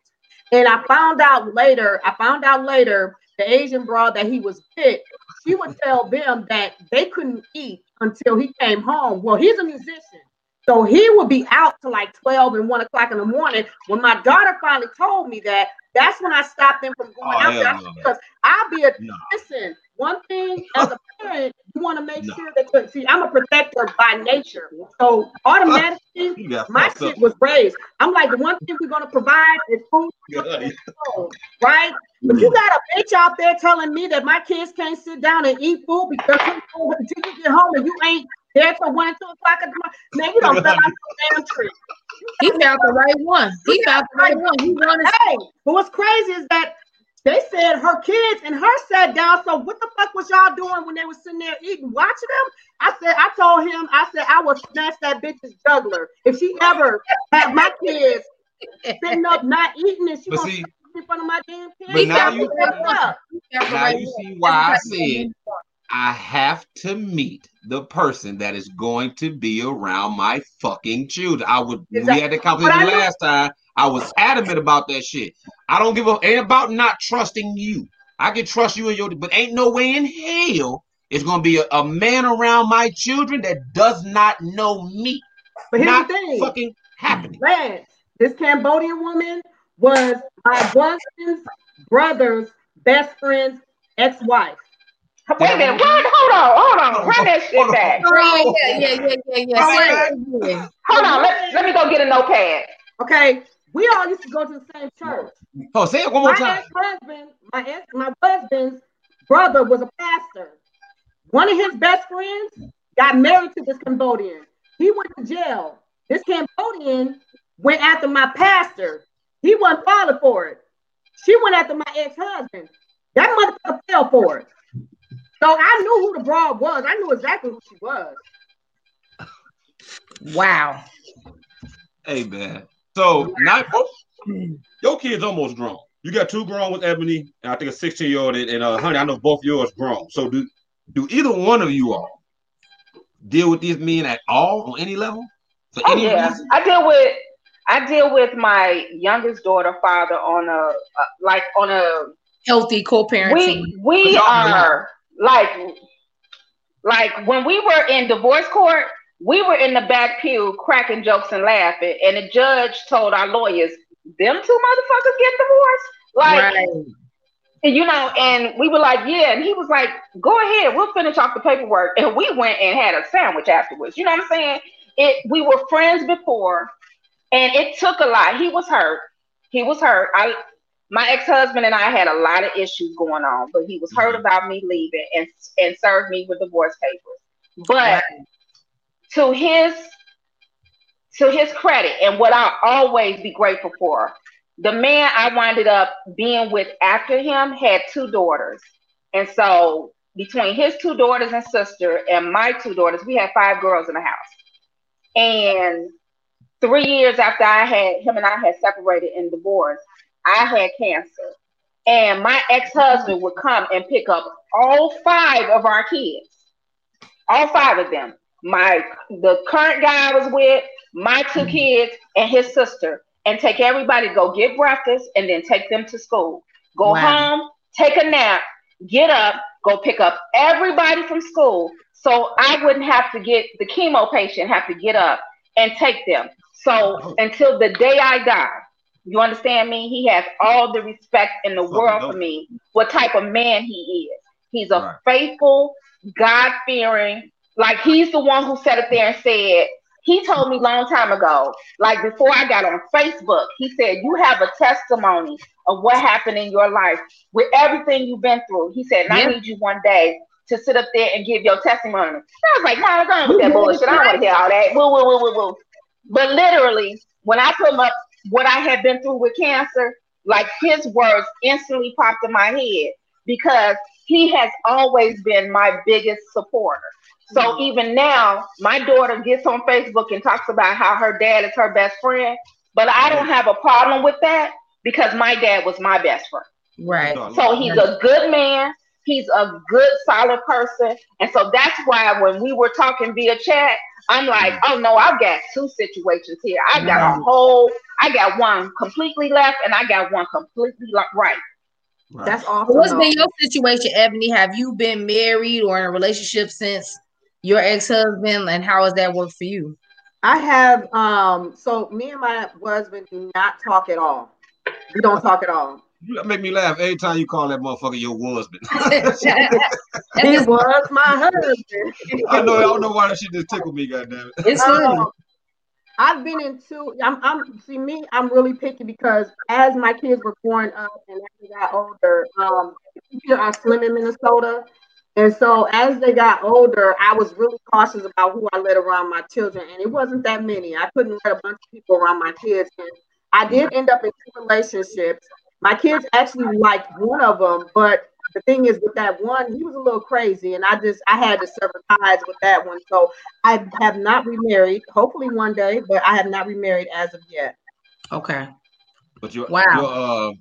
And I found out later, I found out later, the Asian broad that he was with, she would tell them that they couldn't eat until he came home. Well, he's a musician. So he would be out to like 12 and 1 o'clock in the morning. When my daughter finally told me that, that's when I stopped them from going oh, out there. No. Because I'll be a no. listen, one thing as a parent, you want to make no. sure that you see, I'm a protector by nature. So automatically, my shit was raised. I'm like, the one thing we're gonna provide is food, right? But you got a bitch out there telling me that my kids can't sit down and eat food because until you get home and you ain't there till one and two o'clock in the morning. Man, you don't feel like a damn tree. He found the right one. He found the right one. He wanted. Hey, but what's crazy is that they said her kids and her sat down. So what the fuck was y'all doing when they was sitting there eating, watching them? I said, I told him, I said I would snatch that bitch's juggler if she ever had my kids sitting up not eating and she but see, in front of my damn kids. But now you, now you see why I said I have to meet the person that is going to be around my fucking children. I would we had the conversation last time. I was adamant about that shit. I don't give a ain't about not trusting you. I can trust you and your but ain't no way in hell it's gonna be a, a man around my children that does not know me. But here's not the thing. fucking happening. Lance, this Cambodian woman was my husband's brother's best friend's ex-wife. Wait a minute, what? Hold on, hold on. Run that shit back. Oh, yeah, yeah, yeah, yeah, yeah. Hold on, let, let me go get a notepad. Okay, we all used to go to the same church. Oh, say it one more my time. Ex-husband, my ex, my husband's brother was a pastor. One of his best friends got married to this Cambodian. He went to jail. This Cambodian went after my pastor. He wasn't falling for it. She went after my ex-husband. That motherfucker fell for it. So I knew who the broad was. I knew exactly who she was. Wow. Hey man. So not your kids almost grown. You got two grown with Ebony, and I think a 16 year old and, and uh, honey. I know both yours grown. So do do either one of you all deal with these men at all on any level? For oh, any yeah. Reason? I deal with I deal with my youngest daughter father on a uh, like on a healthy co-parenting. We we are like like when we were in divorce court, we were in the back pew cracking jokes and laughing, and the judge told our lawyers, "Them two motherfuckers get divorced." Like, right. you know, and we were like, "Yeah," and he was like, "Go ahead, we'll finish off the paperwork," and we went and had a sandwich afterwards. You know what I'm saying? It. We were friends before, and it took a lot. He was hurt. He was hurt. I my ex-husband and I had a lot of issues going on, but he was hurt mm-hmm. about me leaving and and served me with divorce papers. But to his to his credit and what I'll always be grateful for, the man I winded up being with after him had two daughters. And so between his two daughters and sister and my two daughters, we had five girls in the house. And three years after I had him and I had separated and divorced, I had cancer. And my ex-husband would come and pick up all five of our kids. All five of them. My the current guy I was with, my two mm-hmm. kids, and his sister, and take everybody go get breakfast and then take them to school. Go wow. home, take a nap, get up, go pick up everybody from school. So I wouldn't have to get the chemo patient have to get up and take them. So oh. until the day I die, you understand me? He has all the respect in the world for me. What type of man he is. He's a right. faithful, God fearing. Like he's the one who sat up there and said, he told me long time ago, like before I got on Facebook, he said, You have a testimony of what happened in your life with everything you've been through. He said, and yeah. I need you one day to sit up there and give your testimony. I was like, No, I'm done with that bullshit. I don't want to hear all that. Woo, woo, woo, woo, woo. But literally, when I put up what I had been through with cancer, like his words instantly popped in my head because he has always been my biggest supporter. So mm-hmm. even now, my daughter gets on Facebook and talks about how her dad is her best friend, but I don't have a problem with that because my dad was my best friend. Right. So he's a good man. He's a good, solid person. And so that's why when we were talking via chat, I'm like, oh no, I've got two situations here. I got a whole, I got one completely left and I got one completely right. Right. That's awesome. What's been your situation, Ebony? Have you been married or in a relationship since your ex-husband, and how has that worked for you? I have. Um. So me and my husband do not talk at all. We don't talk at all. You make me laugh every time you call that motherfucker your husband. he was my husband. I know. I don't know why that shit just tickled me. Goddamn it. It's um, I've been into. I'm. I'm. See me. I'm really picky because as my kids were growing up and as they got older, um, are slim in Minnesota. And so as they got older, I was really cautious about who I let around my children. And it wasn't that many. I couldn't let a bunch of people around my kids. And I did end up in two relationships. My kids actually liked one of them, but the thing is with that one, he was a little crazy, and I just I had to sever ties with that one. So I have not remarried. Hopefully one day, but I have not remarried as of yet. Okay. But you wow. Your, uh,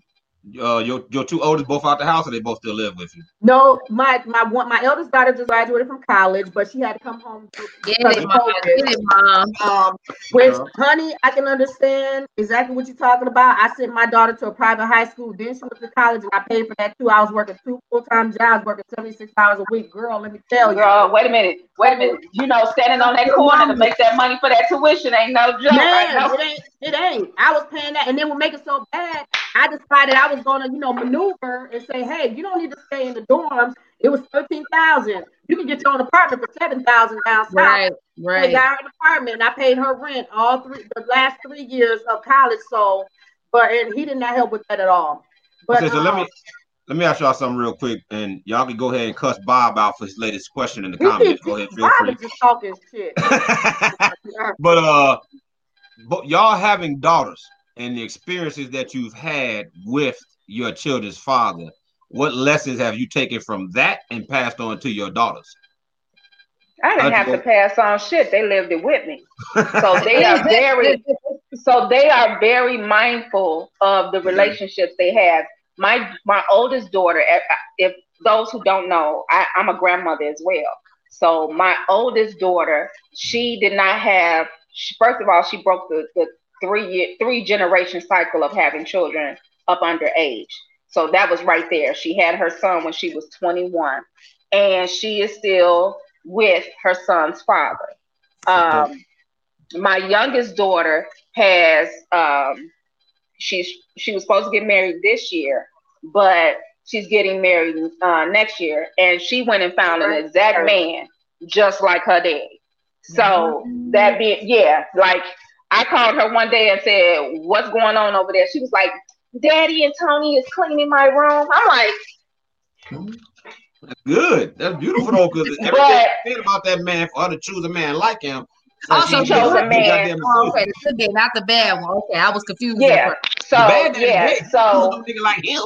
uh, your your two oldest both out the house, or they both still live with you? No, my my one my eldest daughter just graduated from college, but she had to come home. Get it, mom. Get it, mom. Um, which, honey, I can understand exactly what you're talking about. I sent my daughter to a private high school, then she went to college, and I paid for that too. I was working two full time jobs, working 76 hours a week. Girl, let me tell you. Girl, wait a minute, wait a minute. You know, standing on that corner to make that money for that tuition ain't no joke. Man, right? it ain't. It ain't. I was paying that, and then we make it so bad. I decided I was gonna, you know, maneuver and say, hey, you don't need to stay in the dorms. It was thirteen thousand. You can get your own apartment for seven thousand down south. Right, right. I got an apartment. And I paid her rent all three the last three years of college. So, but and he did not help with that at all. But okay, so um, let me let me ask y'all something real quick, and y'all can go ahead and cuss Bob out for his latest question in the comments. Go ahead, feel Bob free. Is just talking shit. but uh, but y'all having daughters and the experiences that you've had with your children's father, what lessons have you taken from that and passed on to your daughters? I didn't have to pass on shit. They lived it with me. So they are very so they are very mindful of the relationships they have. My my oldest daughter, if those who don't know, I, I'm a grandmother as well. So my oldest daughter, she did not have first of all, she broke the, the three year, three generation cycle of having children up under age. So that was right there. She had her son when she was 21, and she is still with her son's father. Um, my youngest daughter has um, she's she was supposed to get married this year, but she's getting married uh, next year, and she went and found an exact man just like her dad. So that be yeah, like I called her one day and said, "What's going on over there?" She was like, "Daddy and Tony is cleaning my room." I'm like, "That's good. That's beautiful though, because everything said about that man for her to choose a man like him." So also chose a man. Oh, okay, the good day, not the bad one. Okay, I was confused. Yeah. So yeah. So nigga like him.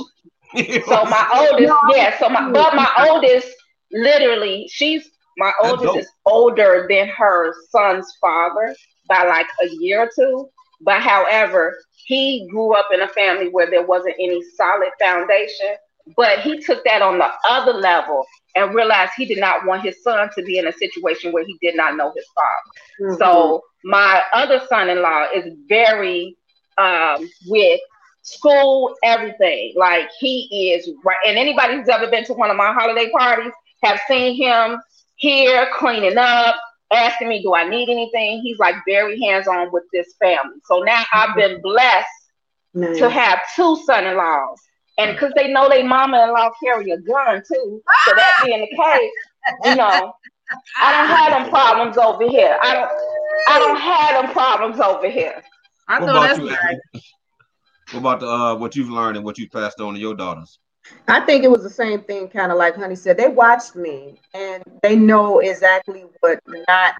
so my oldest, yeah. So my but my oldest, literally, she's my oldest is older than her son's father by like a year or two. But however, he grew up in a family where there wasn't any solid foundation. But he took that on the other level and realized he did not want his son to be in a situation where he did not know his father. Mm-hmm. So my other son-in-law is very um, with school, everything. Like he is right. And anybody who's ever been to one of my holiday parties have seen him here cleaning up, asking me, do I need anything? He's like very hands on with this family. So now I've been blessed nice. to have two son in laws. And because they know they mama in law carry a gun too. So that being the case, you know, I don't have them problems over here. I don't I don't have them problems over here. I know that's you, right. What about the uh, what you've learned and what you passed on to your daughters? I think it was the same thing, kind of like Honey said. They watched me and they know exactly what not,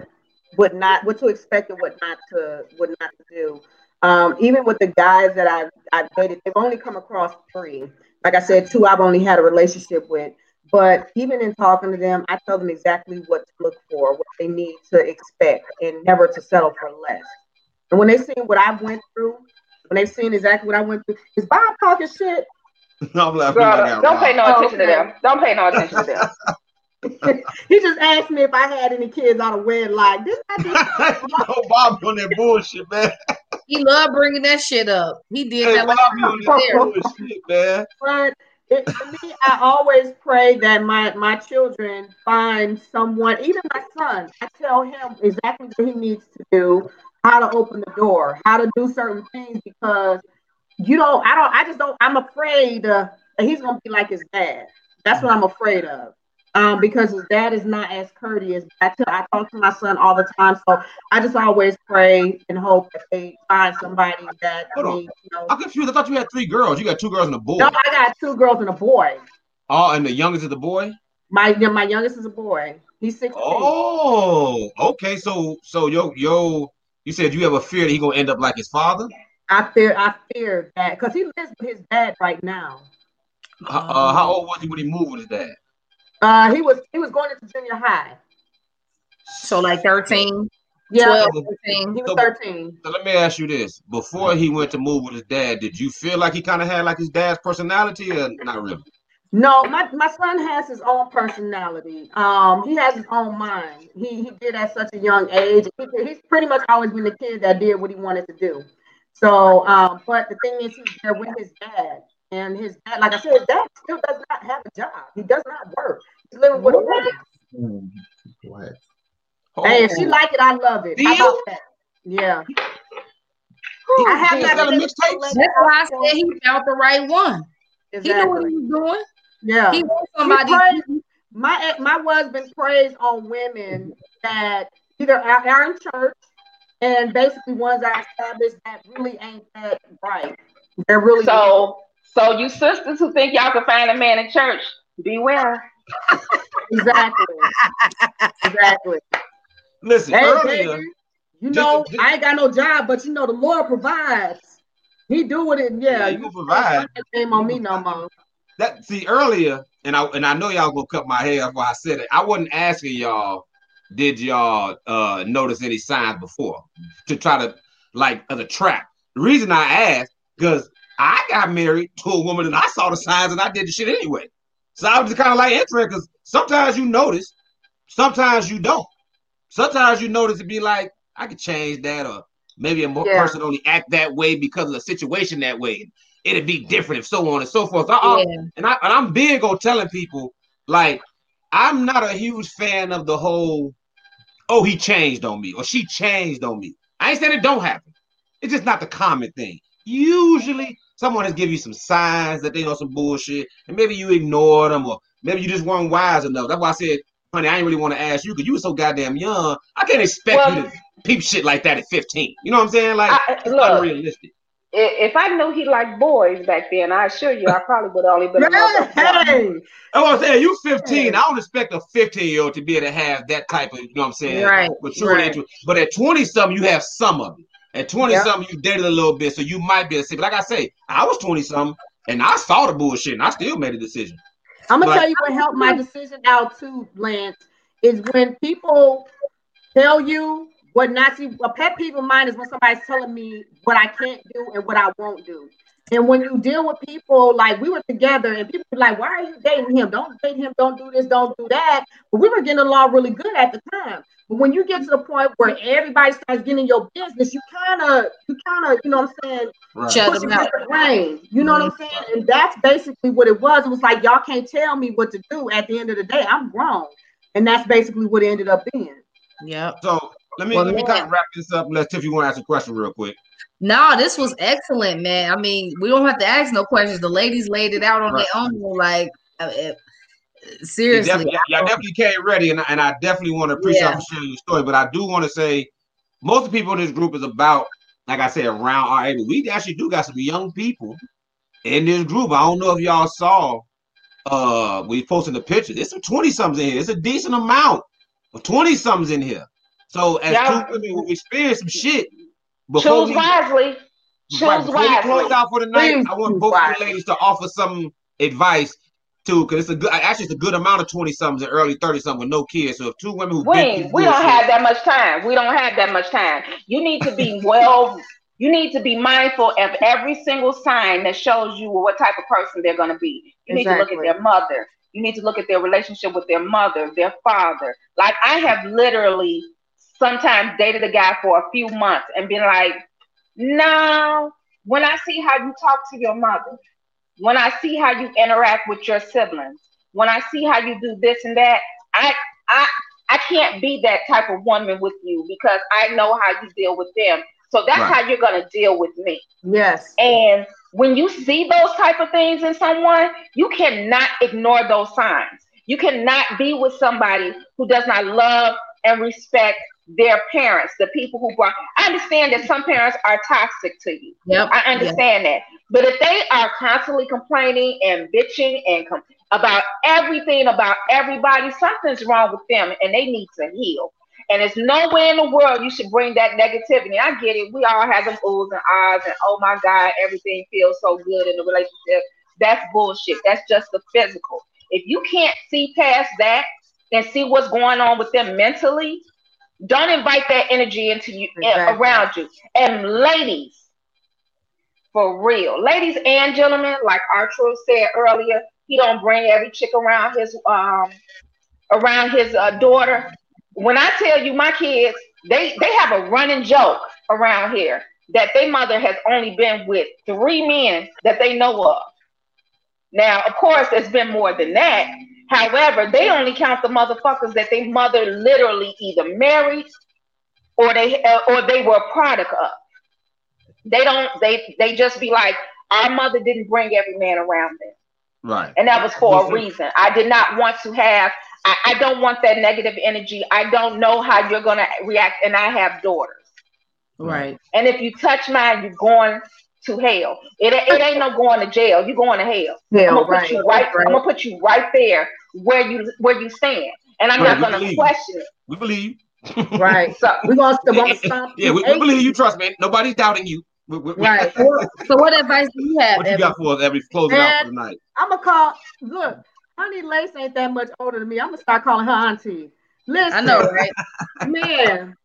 what not, what to expect and what not to, what not to do. Um, even with the guys that I've, I've dated, they've only come across three. Like I said, two I've only had a relationship with. But even in talking to them, I tell them exactly what to look for, what they need to expect, and never to settle for less. And when they see what I went through, when they've seen exactly what I went through, is Bob talking shit? I'm laughing. Girl, don't pay no oh, attention oh, okay. to them. Don't pay no attention to them. he just asked me if I had any kids out of wedlock. This no, Bob on that bullshit, man. He loved bringing that shit up. He did hey, that. Bob on that bullshit, man. But it, for me, I always pray that my my children find someone. Even my son, I tell him exactly what he needs to do, how to open the door, how to do certain things because you don't, I don't, I just don't, I'm afraid uh, he's going to be like his dad. That's what I'm afraid of. Um, because his dad is not as courteous. I, tell, I talk to my son all the time, so I just always pray and hope that they find somebody that. Hold you know, I'm confused. I thought you had three girls. You got two girls and a boy. No, I got two girls and a boy. Oh, and the youngest is the boy. My my youngest is a boy. He's 16. Oh, okay. So so yo yo, you said you have a fear that he gonna end up like his father. I fear I fear that because he lives with his dad right now. Uh, how old was he when he moved with his dad? Uh, he was he was going into junior high. So like 13. Yeah, 12, 13. He was so, 13. So let me ask you this: Before he went to move with his dad, did you feel like he kind of had like his dad's personality, or not really? No, my, my son has his own personality. Um, he has his own mind. He he did at such a young age. He, he's pretty much always been the kid that did what he wanted to do. So, um, but the thing is, he's there with his dad, and his dad, like I said, his dad still does not have a job. He does not work. He's living with a woman. What? Oh. Hey, if she like it, I love it. How about that? Yeah. I have that mixtape. That's why I said he found the right one. Exactly. He knew what he was doing. Yeah. He wants somebody. Prays, my my husband prays on women that either are in church and basically ones I established that really ain't that right. They're really so. So you sisters who think y'all can find a man in church, beware. exactly. exactly. Listen, hey, earlier, baby, you know, just, I ain't got no job, but you know, the Lord provides. He do it, yeah. yeah you provide. Name on me no more. That see earlier, and I and I know y'all gonna cut my hair before I said it. I wasn't asking y'all, did y'all uh notice any signs before to try to like as a trap? The reason I asked because I got married to a woman and I saw the signs and I did the shit anyway. So I was just kind of like interested because sometimes you notice, sometimes you don't. Sometimes you notice to be like, I could change that, or maybe a yeah. person only act that way because of the situation that way. It'd be different if so on and so forth. Uh-uh. Yeah. And I and I'm big on telling people like I'm not a huge fan of the whole, oh, he changed on me or she changed on me. I ain't saying it don't happen. It's just not the common thing. Usually someone has given you some signs that they know some bullshit, and maybe you ignore them, or maybe you just weren't wise enough. That's why I said honey, I ain't really want to ask you because you were so goddamn young. I can't expect well, you to peep shit like that at 15. You know what I'm saying? Like, I, it's look, unrealistic. If I knew he liked boys back then, I assure you, I probably would only been. hey, I was saying you 15. Hey. I don't expect a 15 year old to be able to have that type of, you know what I'm saying? Right. Maturity. Right. But at 20 something, you have some of it. At 20 yep. something, you dated a little bit, so you might be able to say. But like I say, I was 20 something, and I saw the bullshit, and I still made a decision. I'm gonna but tell you what helped my decision out too, Lance is when people tell you what not to. A pet peeve of mine is when somebody's telling me what I can't do and what I won't do. And when you deal with people, like we were together, and people were like, "Why are you dating him? Don't date him. Don't do this. Don't do that." But we were getting along really good at the time. But when you get to the point where everybody starts getting your business, you kind of, you kind of, you know what I'm saying? Right. Shut them out. The you know mm-hmm. what I'm saying? And that's basically what it was. It was like y'all can't tell me what to do. At the end of the day, I'm grown and that's basically what it ended up being. Yeah. So let me well, let me kind of wrap this up. Let's if you want to ask a question real quick. No, this was excellent, man. I mean, we don't have to ask no questions. The ladies laid it out on right. their own. Like, uh, seriously, you definitely, y'all definitely came ready, and, and I definitely want to appreciate yeah. you sharing your story. But I do want to say, most of the people in this group is about, like I said, around our age. We actually do got some young people in this group. I don't know if y'all saw uh we posted the picture. There's some 20 somethings in here. It's a decent amount of 20 somethings in here. So as yeah. two women we experience some shit. Choose we, wisely. Choose right, before wisely. we close out for the night, I want both of you ladies to offer some advice too, because it's a good actually it's a good amount of 20 somethings and early 30 something with no kids. So if two women who we, we don't have that much time. We don't have that much time. You need to be well you need to be mindful of every single sign that shows you what type of person they're going to be. You exactly. need to look at their mother. You need to look at their relationship with their mother, their father. Like I have literally sometimes dated a guy for a few months and been like, no, when I see how you talk to your mother, when I see how you interact with your siblings, when I see how you do this and that, I I I can't be that type of woman with you because I know how you deal with them so that's right. how you're going to deal with me. Yes. And when you see those type of things in someone, you cannot ignore those signs. You cannot be with somebody who does not love and respect their parents, the people who brought. I understand that some parents are toxic to you. Yep. I understand yep. that. But if they are constantly complaining and bitching and com- about everything, about everybody. Something's wrong with them and they need to heal. And it's nowhere in the world you should bring that negativity. I get it. We all have them oohs and ahs and oh my God, everything feels so good in the relationship. That's bullshit. That's just the physical. If you can't see past that and see what's going on with them mentally, don't invite that energy into you eh, exactly. around you. And ladies, for real, ladies and gentlemen, like Arturo said earlier, he don't bring every chick around his um around his uh, daughter. When I tell you, my kids, they they have a running joke around here that their mother has only been with three men that they know of. Now, of course, there's been more than that, However, they only count the motherfuckers that their mother literally either married or they uh, or they were a product of. They don't. They they just be like, our mother didn't bring every man around them. Right. And that was for a reason. I did not want to have. I, I don't want that negative energy. I don't know how you're gonna react, and I have daughters. Right. And if you touch mine, you're going to hell. It, it ain't no going to jail. You're going to hell. hell I'm gonna right, put you right, right. I'm gonna put you right there where you where you stand, and I'm right, not gonna question it. We believe. right. So we're gonna, we're stop. Yeah, we, we, believe you. Trust me. Nobody's doubting you. We, we, right. so what advice do you have? What you got for us? Every closing out for the night. I'm gonna call. Look, Honey Lace ain't that much older than me. I'm gonna start calling her auntie. Listen, I know, right? Man,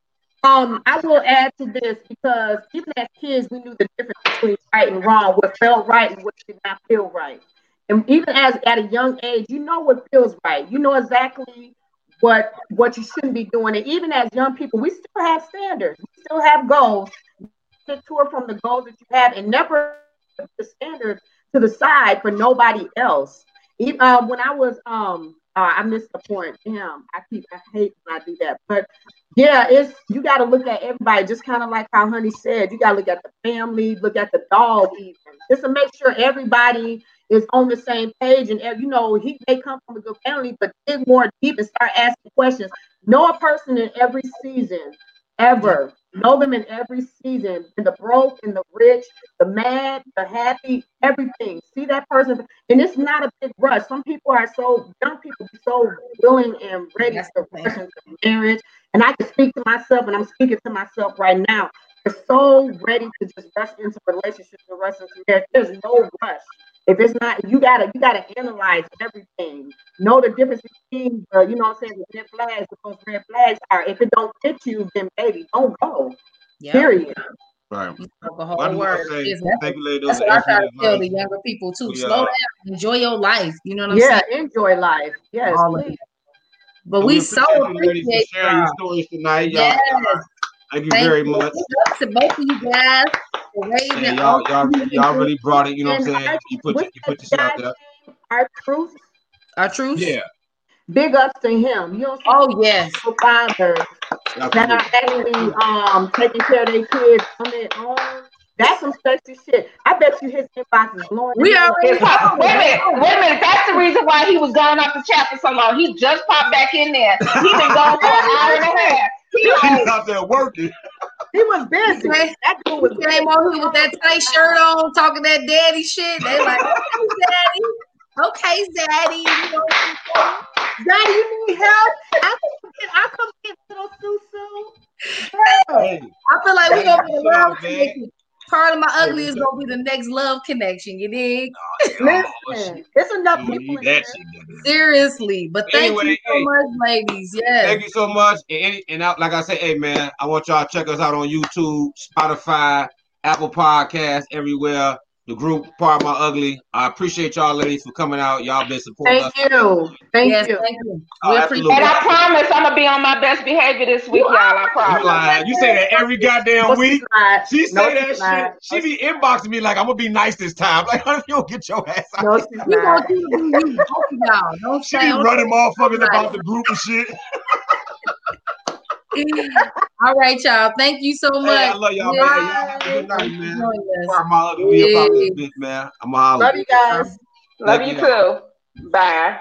um, I will add to this because even as kids, we knew the difference between right and wrong, what felt right and what did not feel right. And even as at a young age, you know what feels right. You know exactly what what you shouldn't be doing. And even as young people, we still have standards. We still have goals. To from the goals that you have and never the standards to the side for nobody else. Even, uh, when I was um uh, I missed the point. Damn, I keep I hate when I do that. But yeah, it's you got to look at everybody, just kind of like how Honey said. You got to look at the family, look at the dog, even just to make sure everybody is on the same page. And you know, he may come from a good family, but dig more deep and start asking questions. Know a person in every season, ever. Know them in every season, in the broke, in the rich, the mad, the happy, everything. See that person, and it's not a big rush. Some people are so young people be so willing and ready to rush into marriage. And I can speak to myself, and I'm speaking to myself right now. They're so ready to just rush into relationships and rush into marriage. There's no rush. If it's not, you gotta you gotta analyze everything. Know the difference between uh, you know what I'm saying, the red flags, because red flags are if it don't fit you, then baby, don't go. Yep. Period. Right. The whole word. Say, thank you. That's what I try to tell the younger people too. Yeah. Slow down, enjoy your life. You know what I'm yeah, saying? Yeah, enjoy life. Yes. But we, we so appreciate sharing your stories tonight, y'all. Yes. Thank you Thank very you. much. To both of you guys for raising y'all, y'all, y'all really brought it. You know what I'm saying? You put you put yourself out there. Our truth. Our truth. Yeah. Big ups to him. You know, oh yes, fathers that are actually um taking care of their kids on their own. That's some sexy shit. I bet you his inbox is blowing. We already popped. Wait a minute. Wait a minute. That's the reason why he was gone off the chat for so long. He just popped back in there. He been gone for an hour and a half. He was out there working. He was busy. That dude was came on here with that tight shirt on, talking that daddy shit. They like, okay, daddy. Okay, daddy. daddy, you need help? I come get, I come get little Susu. Hey, I feel like we're gonna be around Pardon My Ugly is gonna be the next love connection. You dig? Oh, Listen, it's enough people. That Seriously, but thank anyway, you so hey, much, ladies. Yes. Thank you so much. And, and out, like I said, hey man, I want y'all to check us out on YouTube, Spotify, Apple Podcasts, everywhere the group, Pardon My Ugly. I appreciate y'all ladies for coming out. Y'all been supporting thank us. You. Thank yes, you. Thank you. Oh, and I promise I'm gonna be on my best behavior this week, y'all. I promise. You, say that every goddamn week. She say no, that shit. She be inboxing me like I'm gonna be nice this time. Like, you don't get your ass out? No, she's we not. you, you, you, she be running motherfuckers about the group and shit. All right, y'all. Thank you so much. Hey, I love y'all, man. Good night, man. Yes. be a part of this bitch, man. Love you guys. Love, love you, you too. Bye.